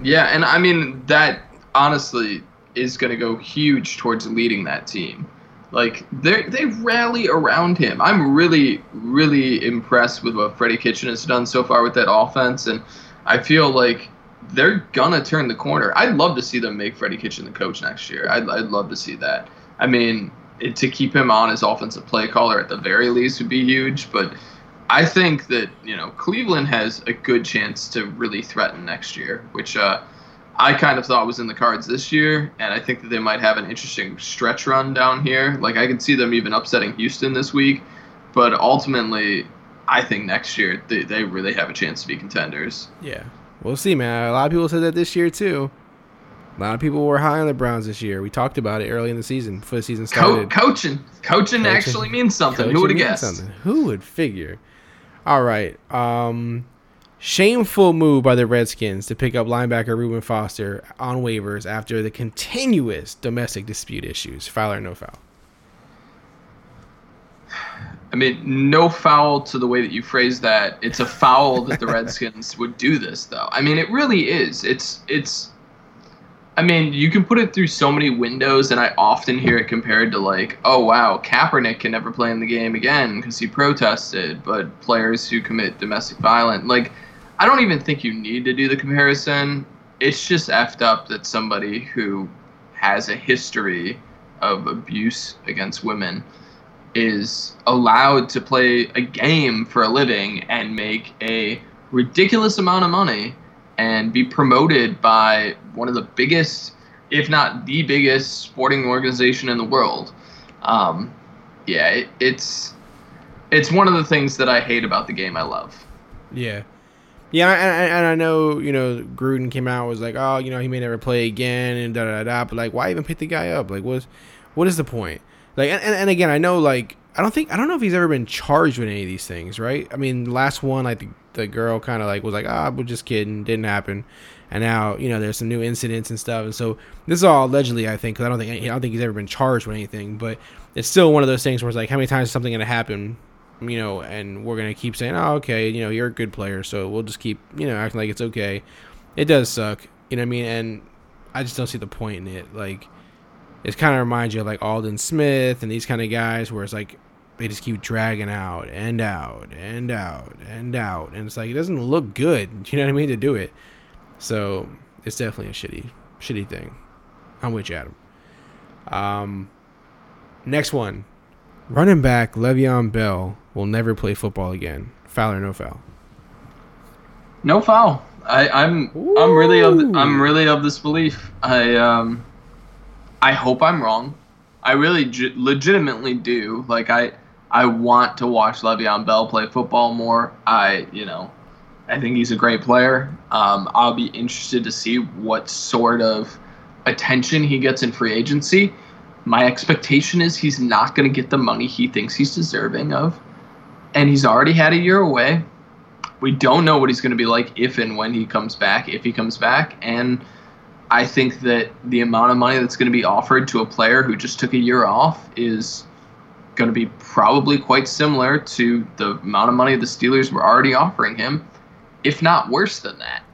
S2: Yeah, and I mean that honestly is going to go huge towards leading that team. Like they they rally around him. I'm really really impressed with what Freddie Kitchen has done so far with that offense, and I feel like they're gonna turn the corner. I'd love to see them make Freddie Kitchen the coach next year. I'd I'd love to see that. I mean, it, to keep him on as offensive play caller at the very least would be huge, but. I think that you know Cleveland has a good chance to really threaten next year, which uh, I kind of thought was in the cards this year, and I think that they might have an interesting stretch run down here. Like I could see them even upsetting Houston this week, but ultimately, I think next year they, they really have a chance to be contenders.
S3: Yeah, we'll see, man. A lot of people said that this year too. A lot of people were high on the Browns this year. We talked about it early in the season before the season
S2: Co-
S3: started.
S2: coaching. coaching, actually means something. Who would have guessed?
S3: something. Who would figure? All right. Um, shameful move by the Redskins to pick up linebacker Reuben Foster on waivers after the continuous domestic dispute issues. Foul or no foul?
S2: I mean, no foul to the way that you phrase that. It's a foul that the Redskins would do this, though. I mean, it really is. It's it's. I mean, you can put it through so many windows, and I often hear it compared to like, oh wow, Kaepernick can never play in the game again because he protested. But players who commit domestic violence, like, I don't even think you need to do the comparison. It's just effed up that somebody who has a history of abuse against women is allowed to play a game for a living and make a ridiculous amount of money and be promoted by one of the biggest, if not the biggest, sporting organization in the world. Um, yeah, it, it's it's one of the things that I hate about the game. I love.
S3: Yeah. Yeah, and, and- I know, you know, Gruden came out was like, oh, you know, he may never play again and da da da. But like, why even pick the guy up? Like, what's what is the point? Like, and, and, again, I know, like, I don't think I don't know if he's ever been charged with any of these things, right? I mean, last one, like, the, the girl kind of like was like, ah, we're just kidding, didn't happen. And now, you know, there's some new incidents and stuff, and so this is all allegedly, I think, because I don't think I don't think he's ever been charged with anything, but it's still one of those things where it's like, how many times is something going to happen you know, and we're gonna keep saying, "Oh, okay, you know, you're a good player," so we'll just keep, you know, acting like it's okay. It does suck, you know what I mean? And I just don't see the point in it. Like, it kind of reminds you of like Aldon Smith and these kind of guys, where it's like they just keep dragging out and out and out and out, and it's like it doesn't look good. You know what I mean to do it. So it's definitely a shitty, shitty thing. I'm with you, Adam. Um, next one. Running back Le'Veon Bell will never play football again. Foul or no foul?
S2: No foul. I, I'm I'm really of. I'm really of this belief. I um I hope I'm wrong. I really ge- legitimately do. Like I I want to watch Le'Veon Bell play football more. I you know I think he's a great player. Um, I'll be interested to see what sort of attention he gets in free agency. My expectation is he's not going to get the money he thinks he's deserving of, and he's already had a year away. We don't know what he's going to be like if and when he comes back, if he comes back. And I think that the amount of money that's going to be offered to a player who just took a year off is going to be probably quite similar to the amount of money the Steelers were already offering him, if not worse than that.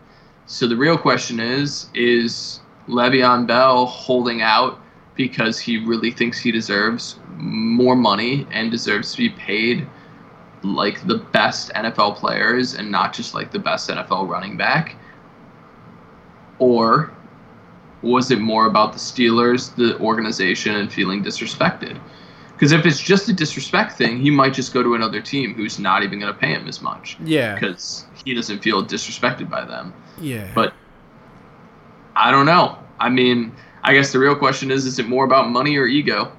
S2: So the real question is is Le'Veon Bell holding out because he really thinks he deserves more money and deserves to be paid like the best NFL players and not just like the best NFL running back? Or was it more about the Steelers, the organization, and feeling disrespected? Because if it's just a disrespect thing, he might just go to another team who's not even going to pay him as much
S3: Yeah.
S2: because he doesn't feel disrespected by them.
S3: Yeah.
S2: But I don't know. I mean, I guess the real question is: Is it more about money or ego?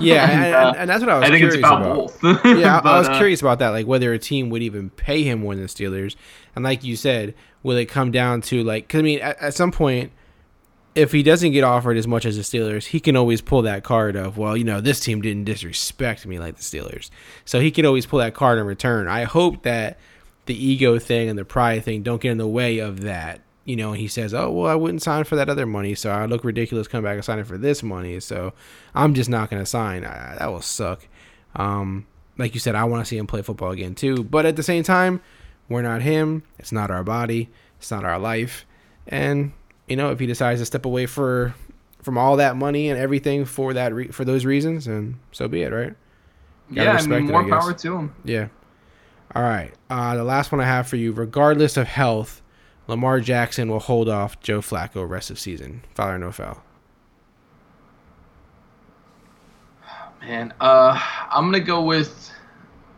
S3: yeah, and,
S2: And, uh,
S3: and, that's what I was
S2: I think it's about,
S3: about.
S2: both.
S3: yeah, I- I was
S2: uh,
S3: curious about that, like whether a team would even pay him more than the Steelers, and like you said, will it come down to like? Because I mean, at, at some point, if he doesn't get offered as much as the Steelers, he can always pull that card of, well, you know, this team didn't disrespect me like the Steelers, so he can always pull that card in return. I hope that the ego thing and the pride thing don't get in the way of that. You know, he says, "Oh, well, I wouldn't sign for that other money, so I look ridiculous coming back and signing for this money, so I'm just not going to sign." I, that will suck. Um, like you said, I want to see him play football again too. But at the same time, we're not him. It's not our body. It's not our life. And you know, if he decides to step away for from all that money and everything for that re- for those reasons, and so be it, right? Gotta
S2: yeah, I mean,
S3: it,
S2: more
S3: I
S2: power to him.
S3: Yeah. All right. Uh, the last one I have for you, regardless of health, Lamar Jackson will hold off Joe Flacco rest of season. Foul or no foul?
S2: Man, uh, I'm gonna go with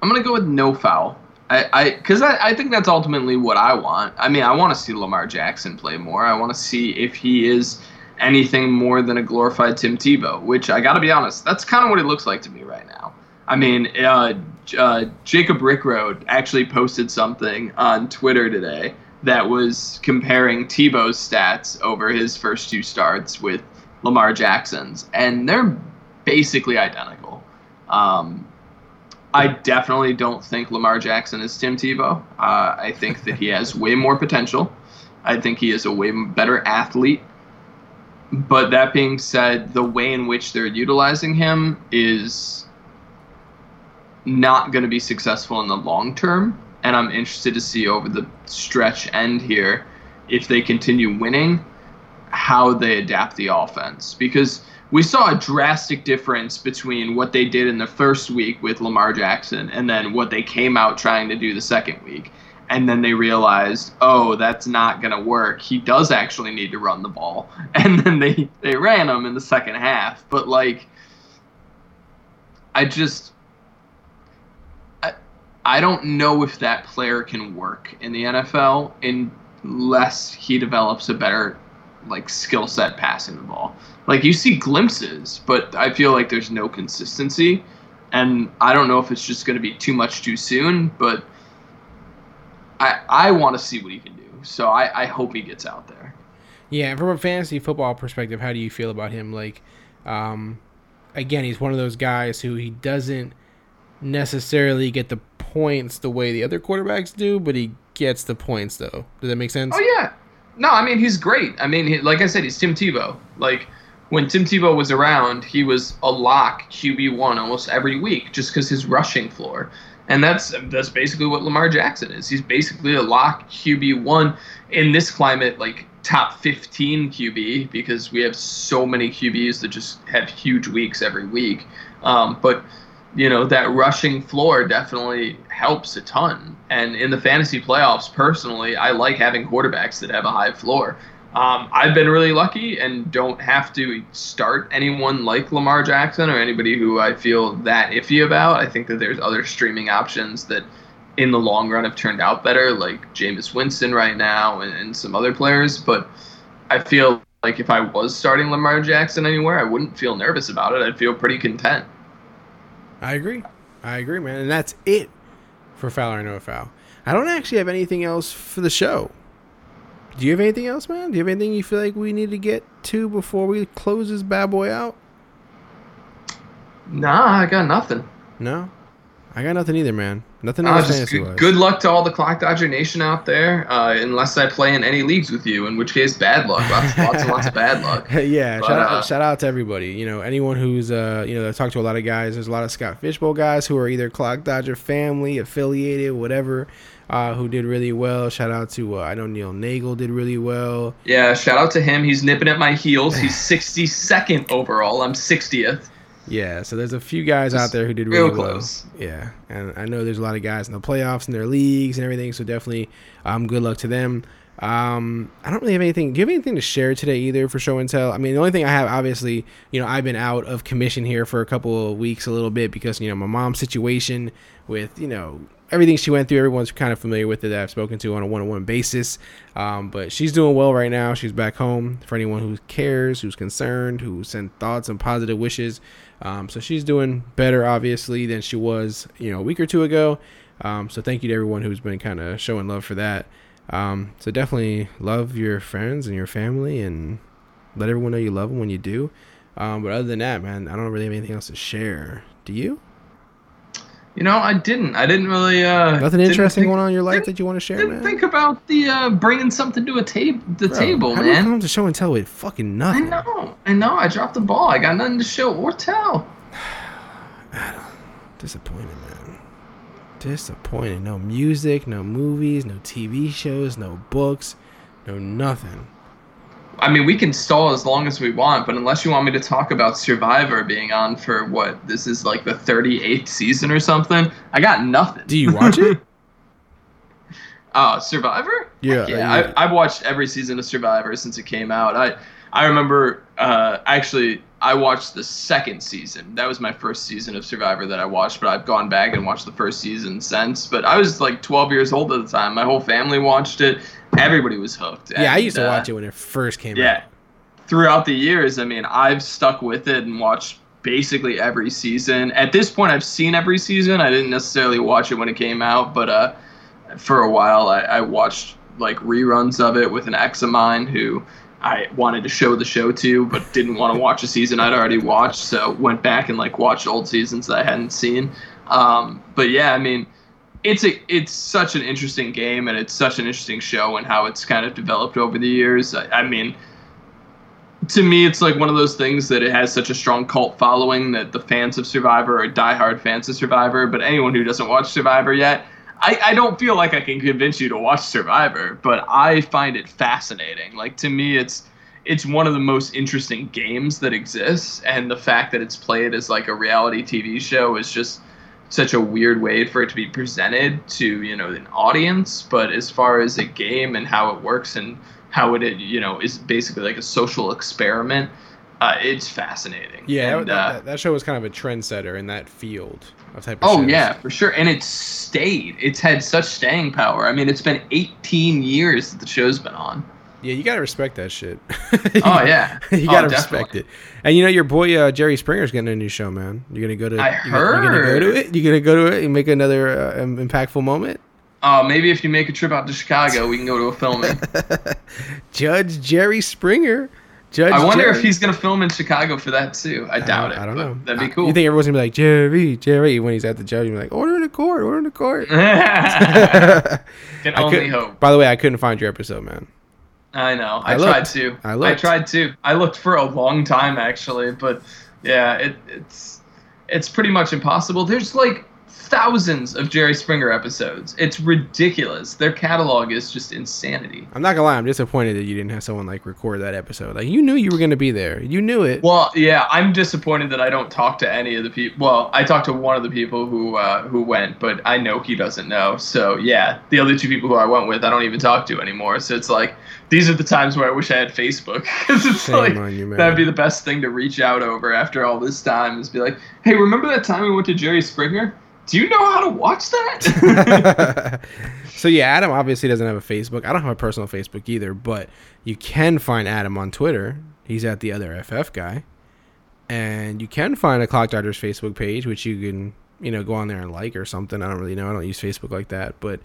S2: I'm gonna go with no foul. I, I, because I, I think that's ultimately what I want. I mean, I want to see Lamar Jackson play more. I want to see if he is anything more than a glorified Tim Tebow, which I got to be honest, that's kind of what he looks like to me right now. I mean, uh, uh, Jacob Rickroad actually posted something on Twitter today that was comparing Tebow's stats over his first two starts with Lamar Jackson's, and they're basically identical. Um, I definitely don't think Lamar Jackson is Tim Tebow. Uh, I think that he has way more potential. I think he is a way better athlete. But that being said, the way in which they're utilizing him is not going to be successful in the long term. And I'm interested to see over the stretch end here if they continue winning, how they adapt the offense. Because we saw a drastic difference between what they did in the first week with Lamar Jackson and then what they came out trying to do the second week. And then they realized, oh, that's not going to work. He does actually need to run the ball. And then they, they ran him in the second half. But, like, I just. I, don't know if that player can work in the NFL unless he develops a better like skill set passing the ball. Like you see glimpses, but I feel like there's no consistency. And I don't know if it's just going to be too much too soon, but I I want to see what he can do. So I, I hope he gets out there.
S3: Yeah, and from a fantasy football perspective, how do you feel about him? Like, um, again, he's one of those guys who he doesn't necessarily get the points the way the other quarterbacks do, but he gets the points though. Does that make sense?
S2: Oh yeah, no, I mean he's great. I mean, he, like I said, he's Tim Tebow. Like when Tim Tebow was around, he was a lock QB one almost every week, just because his rushing floor. And that's that's basically what Lamar Jackson is. He's basically a lock QB one in this climate, like top 15 QB, because we have so many QBs that just have huge weeks every week. Um, but you know that rushing floor definitely helps a ton. And in the fantasy playoffs, personally, I like having quarterbacks that have a high floor. Um, I've been really lucky and don't have to start anyone like Lamar Jackson or anybody who I feel that iffy about. I think that there's other streaming options that, in the long run, have turned out better, like Jameis Winston right now and, and some other players. But I feel like if I was starting Lamar Jackson anywhere, I wouldn't feel nervous about it. I'd feel pretty content.
S3: I agree. I agree, man. And that's it for Foul or No Foul. I don't actually have anything else for the show. Do you have anything else, man? Do you have anything you feel like we need to get to before we close this bad boy out?
S2: Nah, I got nothing.
S3: No, I got nothing either, man. Nothing
S2: Uh, just good, good luck to all the Clock Dodger Nation out there. Uh, unless I play in any leagues with you, in which case, bad luck. Lots, lots and lots of bad luck.
S3: yeah,
S2: But,
S3: shout,
S2: uh,
S3: out, shout out to everybody. You know, anyone who's uh, you know, I've talked to a lot of guys. There's a lot of Scott Fish Bowl guys who are either Clock Dodger family, affiliated, whatever, uh, who did really well. Shout out to uh, I know Neil Nagel did really well.
S2: Yeah, shout out to him. He's nipping at my heels. He's 62nd overall. I'm 60th.
S3: Yeah, so there's a few guys out there who did
S2: real
S3: really well.
S2: close.
S3: Yeah, and I know there's a lot of guys in the playoffs and their leagues and everything. So definitely, um, good luck to them. Um, I don't really have anything. Do you have anything to share today either for show and tell? I mean, the only thing I have, obviously, you know, I've been out of commission here for a couple of weeks, a little bit because you know my mom's situation with you know everything she went through. Everyone's kind of familiar with it that I've spoken to on a one-on-one basis. Um, but she's doing well right now. She's back home. For anyone who cares, who's concerned, who sent thoughts and positive wishes. Um, so she's doing better, obviously, than she was, you know, a week or two ago. Um, so thank you to everyone who's been kind of showing love for that. Um, so definitely love your friends and your family, and let everyone know you love them when you do. Um, but other than that, man, I don't really have anything else to share. Do you?
S2: You know, I didn't. I didn't really. Uh,
S3: Nothing
S2: didn't
S3: interesting
S2: think-
S3: going on in your life that you want to share,
S2: Didn't
S3: man?
S2: think about the uh, bringing something to a table. The
S3: Bro,
S2: table,
S3: how
S2: man.
S3: come to show and tell with fucking nothing?
S2: I know. I know. I dropped the ball. I got nothing to show or tell.
S3: Disappointed, man. Disappointed. No music, no movies, no TV shows, no books, no nothing.
S2: I mean, we can stall as long as we want, but unless you want me to talk about Survivor being on for what this is like the 38th season or something, I got nothing.
S3: Do you watch it?
S2: Oh, Survivor?
S3: Yeah,
S2: yeah.
S3: yeah.
S2: I, I've watched every season of Survivor since it came out. I I remember uh, actually I watched the second season. That was my first season of Survivor that I watched, but I've gone back and watched the first season since. But I was like 12 years old at the time. My whole family watched it. Everybody was hooked.
S3: Yeah, I used to
S2: uh,
S3: watch it when it first came
S2: Yeah.
S3: out.
S2: Throughout the years, I mean, I've stuck with it and watched basically every season. At this point, I've seen every season. I didn't necessarily watch it when it came out, but uh, for a while, I, I watched like reruns of it with an ex of mine who I wanted to show the show to, but didn't want to watch a season I'd already watched. So went back and like watched old seasons that I hadn't seen. Um, but yeah, I mean, it's a it's such an interesting game and it's such an interesting show and how it's kind of developed over the years. I, I mean, to me, it's like one of those things that it has such a strong cult following that the fans of Survivor are diehard fans of Survivor. But anyone who doesn't watch Survivor yet, I, I don't feel like I can convince you to watch Survivor, but I find it fascinating. Like to me, it's it's one of the most interesting games that exists, and the fact that it's played as like a reality TV show is just such a weird way for it to be presented to you know an audience. But as far as a game and how it works and how it you know is basically like a social experiment, uh, it's fascinating.
S3: Yeah,
S2: And,
S3: that,
S2: uh,
S3: that, that show was kind of a trendsetter in that field of type of
S2: Oh
S3: shows.
S2: yeah, for sure. And it's stayed. It's had such staying power. I mean, it's been 18 years that the show's been on.
S3: Yeah, you gotta respect that shit.
S2: Oh yeah.
S3: you
S2: Oh,
S3: gotta respect it. And you know your boy uh, Jerry Springer's getting a new show, man. You're gonna go to.
S2: I
S3: you gonna- You're gonna go to it. You're gonna go to it and make another uh, impactful moment.
S2: Uh, maybe if you make a trip out to Chicago, we can go to a filming.
S3: Judge Jerry Springer. Judge.
S2: I wonder
S3: Jerry.
S2: if he's gonna film in Chicago for that too. I doubt it.
S3: I don't know.
S2: That'd be cool.
S3: You think everyone's gonna be like Jerry, Jerry when he's at the judge? You're like, order in the court, order in the court.
S2: Can only hope.
S3: By the way, I couldn't find your episode, man.
S2: I know.
S3: I
S2: I, tried to.
S3: I
S2: I,
S3: looked.
S2: tried to. I looked for a long time actually, but yeah, it, it's it's pretty much impossible. There's like thousands of Jerry Springer episodes. It's ridiculous. Their catalog is just insanity.
S3: I'm not gonna lie, I'm disappointed that you didn't have someone like record that episode. Like you knew you were gonna be there. You knew it.
S2: Well, yeah, I'm disappointed that I don't talk to any of the people. Well, I talked to one of the people who uh, who went, but I know he doesn't know. So yeah, the other two people who I went with, I don't even talk to anymore. So it's like these are the times where I wish I had Facebook because it's
S3: Shame
S2: like
S3: you,
S2: that'd be the best thing to reach out over after all this time is be like, hey, remember that time we went to Jerry Springer? Do you know how to watch that?
S3: so yeah, Adam obviously doesn't have a Facebook. I don't have a personal Facebook either, but you can find Adam on Twitter. He's at the other FF guy, and you can find a Clock Dodgers Facebook page, which you can you know go on there and like or something. I don't really know. I don't use Facebook like that, but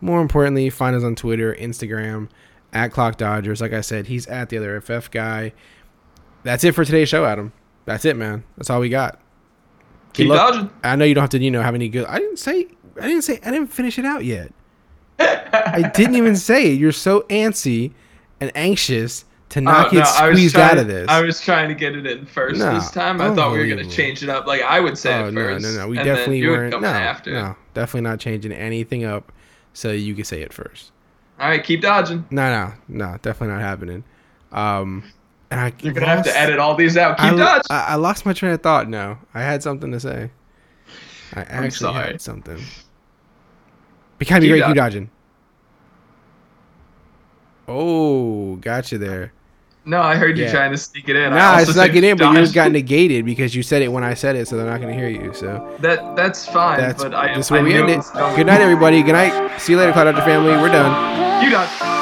S3: more importantly, find us on Twitter, Instagram at Clock Dodgers. Like I said, he's at the other FF guy. That's it for today's show, Adam. That's it, man. That's all we got.
S2: Keep
S3: luck.
S2: dodging.
S3: I know you don't have to, you know, have any good. I didn't say. I didn't say. I didn't finish it out yet. I didn't even say it. You're so antsy and anxious to not
S2: Oh,
S3: get
S2: no,
S3: squeezed
S2: trying-
S3: out of this.
S2: I was trying to get it in first
S3: No,
S2: this time. I thought we were gonna change it up. Like I would say
S3: oh
S2: it first.
S3: no, no.
S2: No. We
S3: definitely weren't. No,
S2: after.
S3: no, definitely not changing anything up. So you can say it first.
S2: All right, keep dodging.
S3: No, no, no. Definitely not happening. Um, I
S2: You're gonna have to edit all these out. Keep
S3: I,
S2: dodging.
S3: I, I lost my train of thought. No, I had something to say. I actually
S2: sorry.
S3: had something. Be kind, be great, keep
S2: dodging.
S3: Oh, got you there.
S2: no, I heard you
S3: Yeah.
S2: trying to sneak it in. I
S3: Nah,
S2: also
S3: it's not
S2: said
S3: get in, but
S2: you
S3: yours got negated because you said it when I said it, so they're not going to hear you. So
S2: That that's fine.
S3: that's
S2: but I, I
S3: where we end
S2: it
S3: it. Good night, everybody. Good night. See you later, Cloud Dodger family. We're done.
S2: You dodge.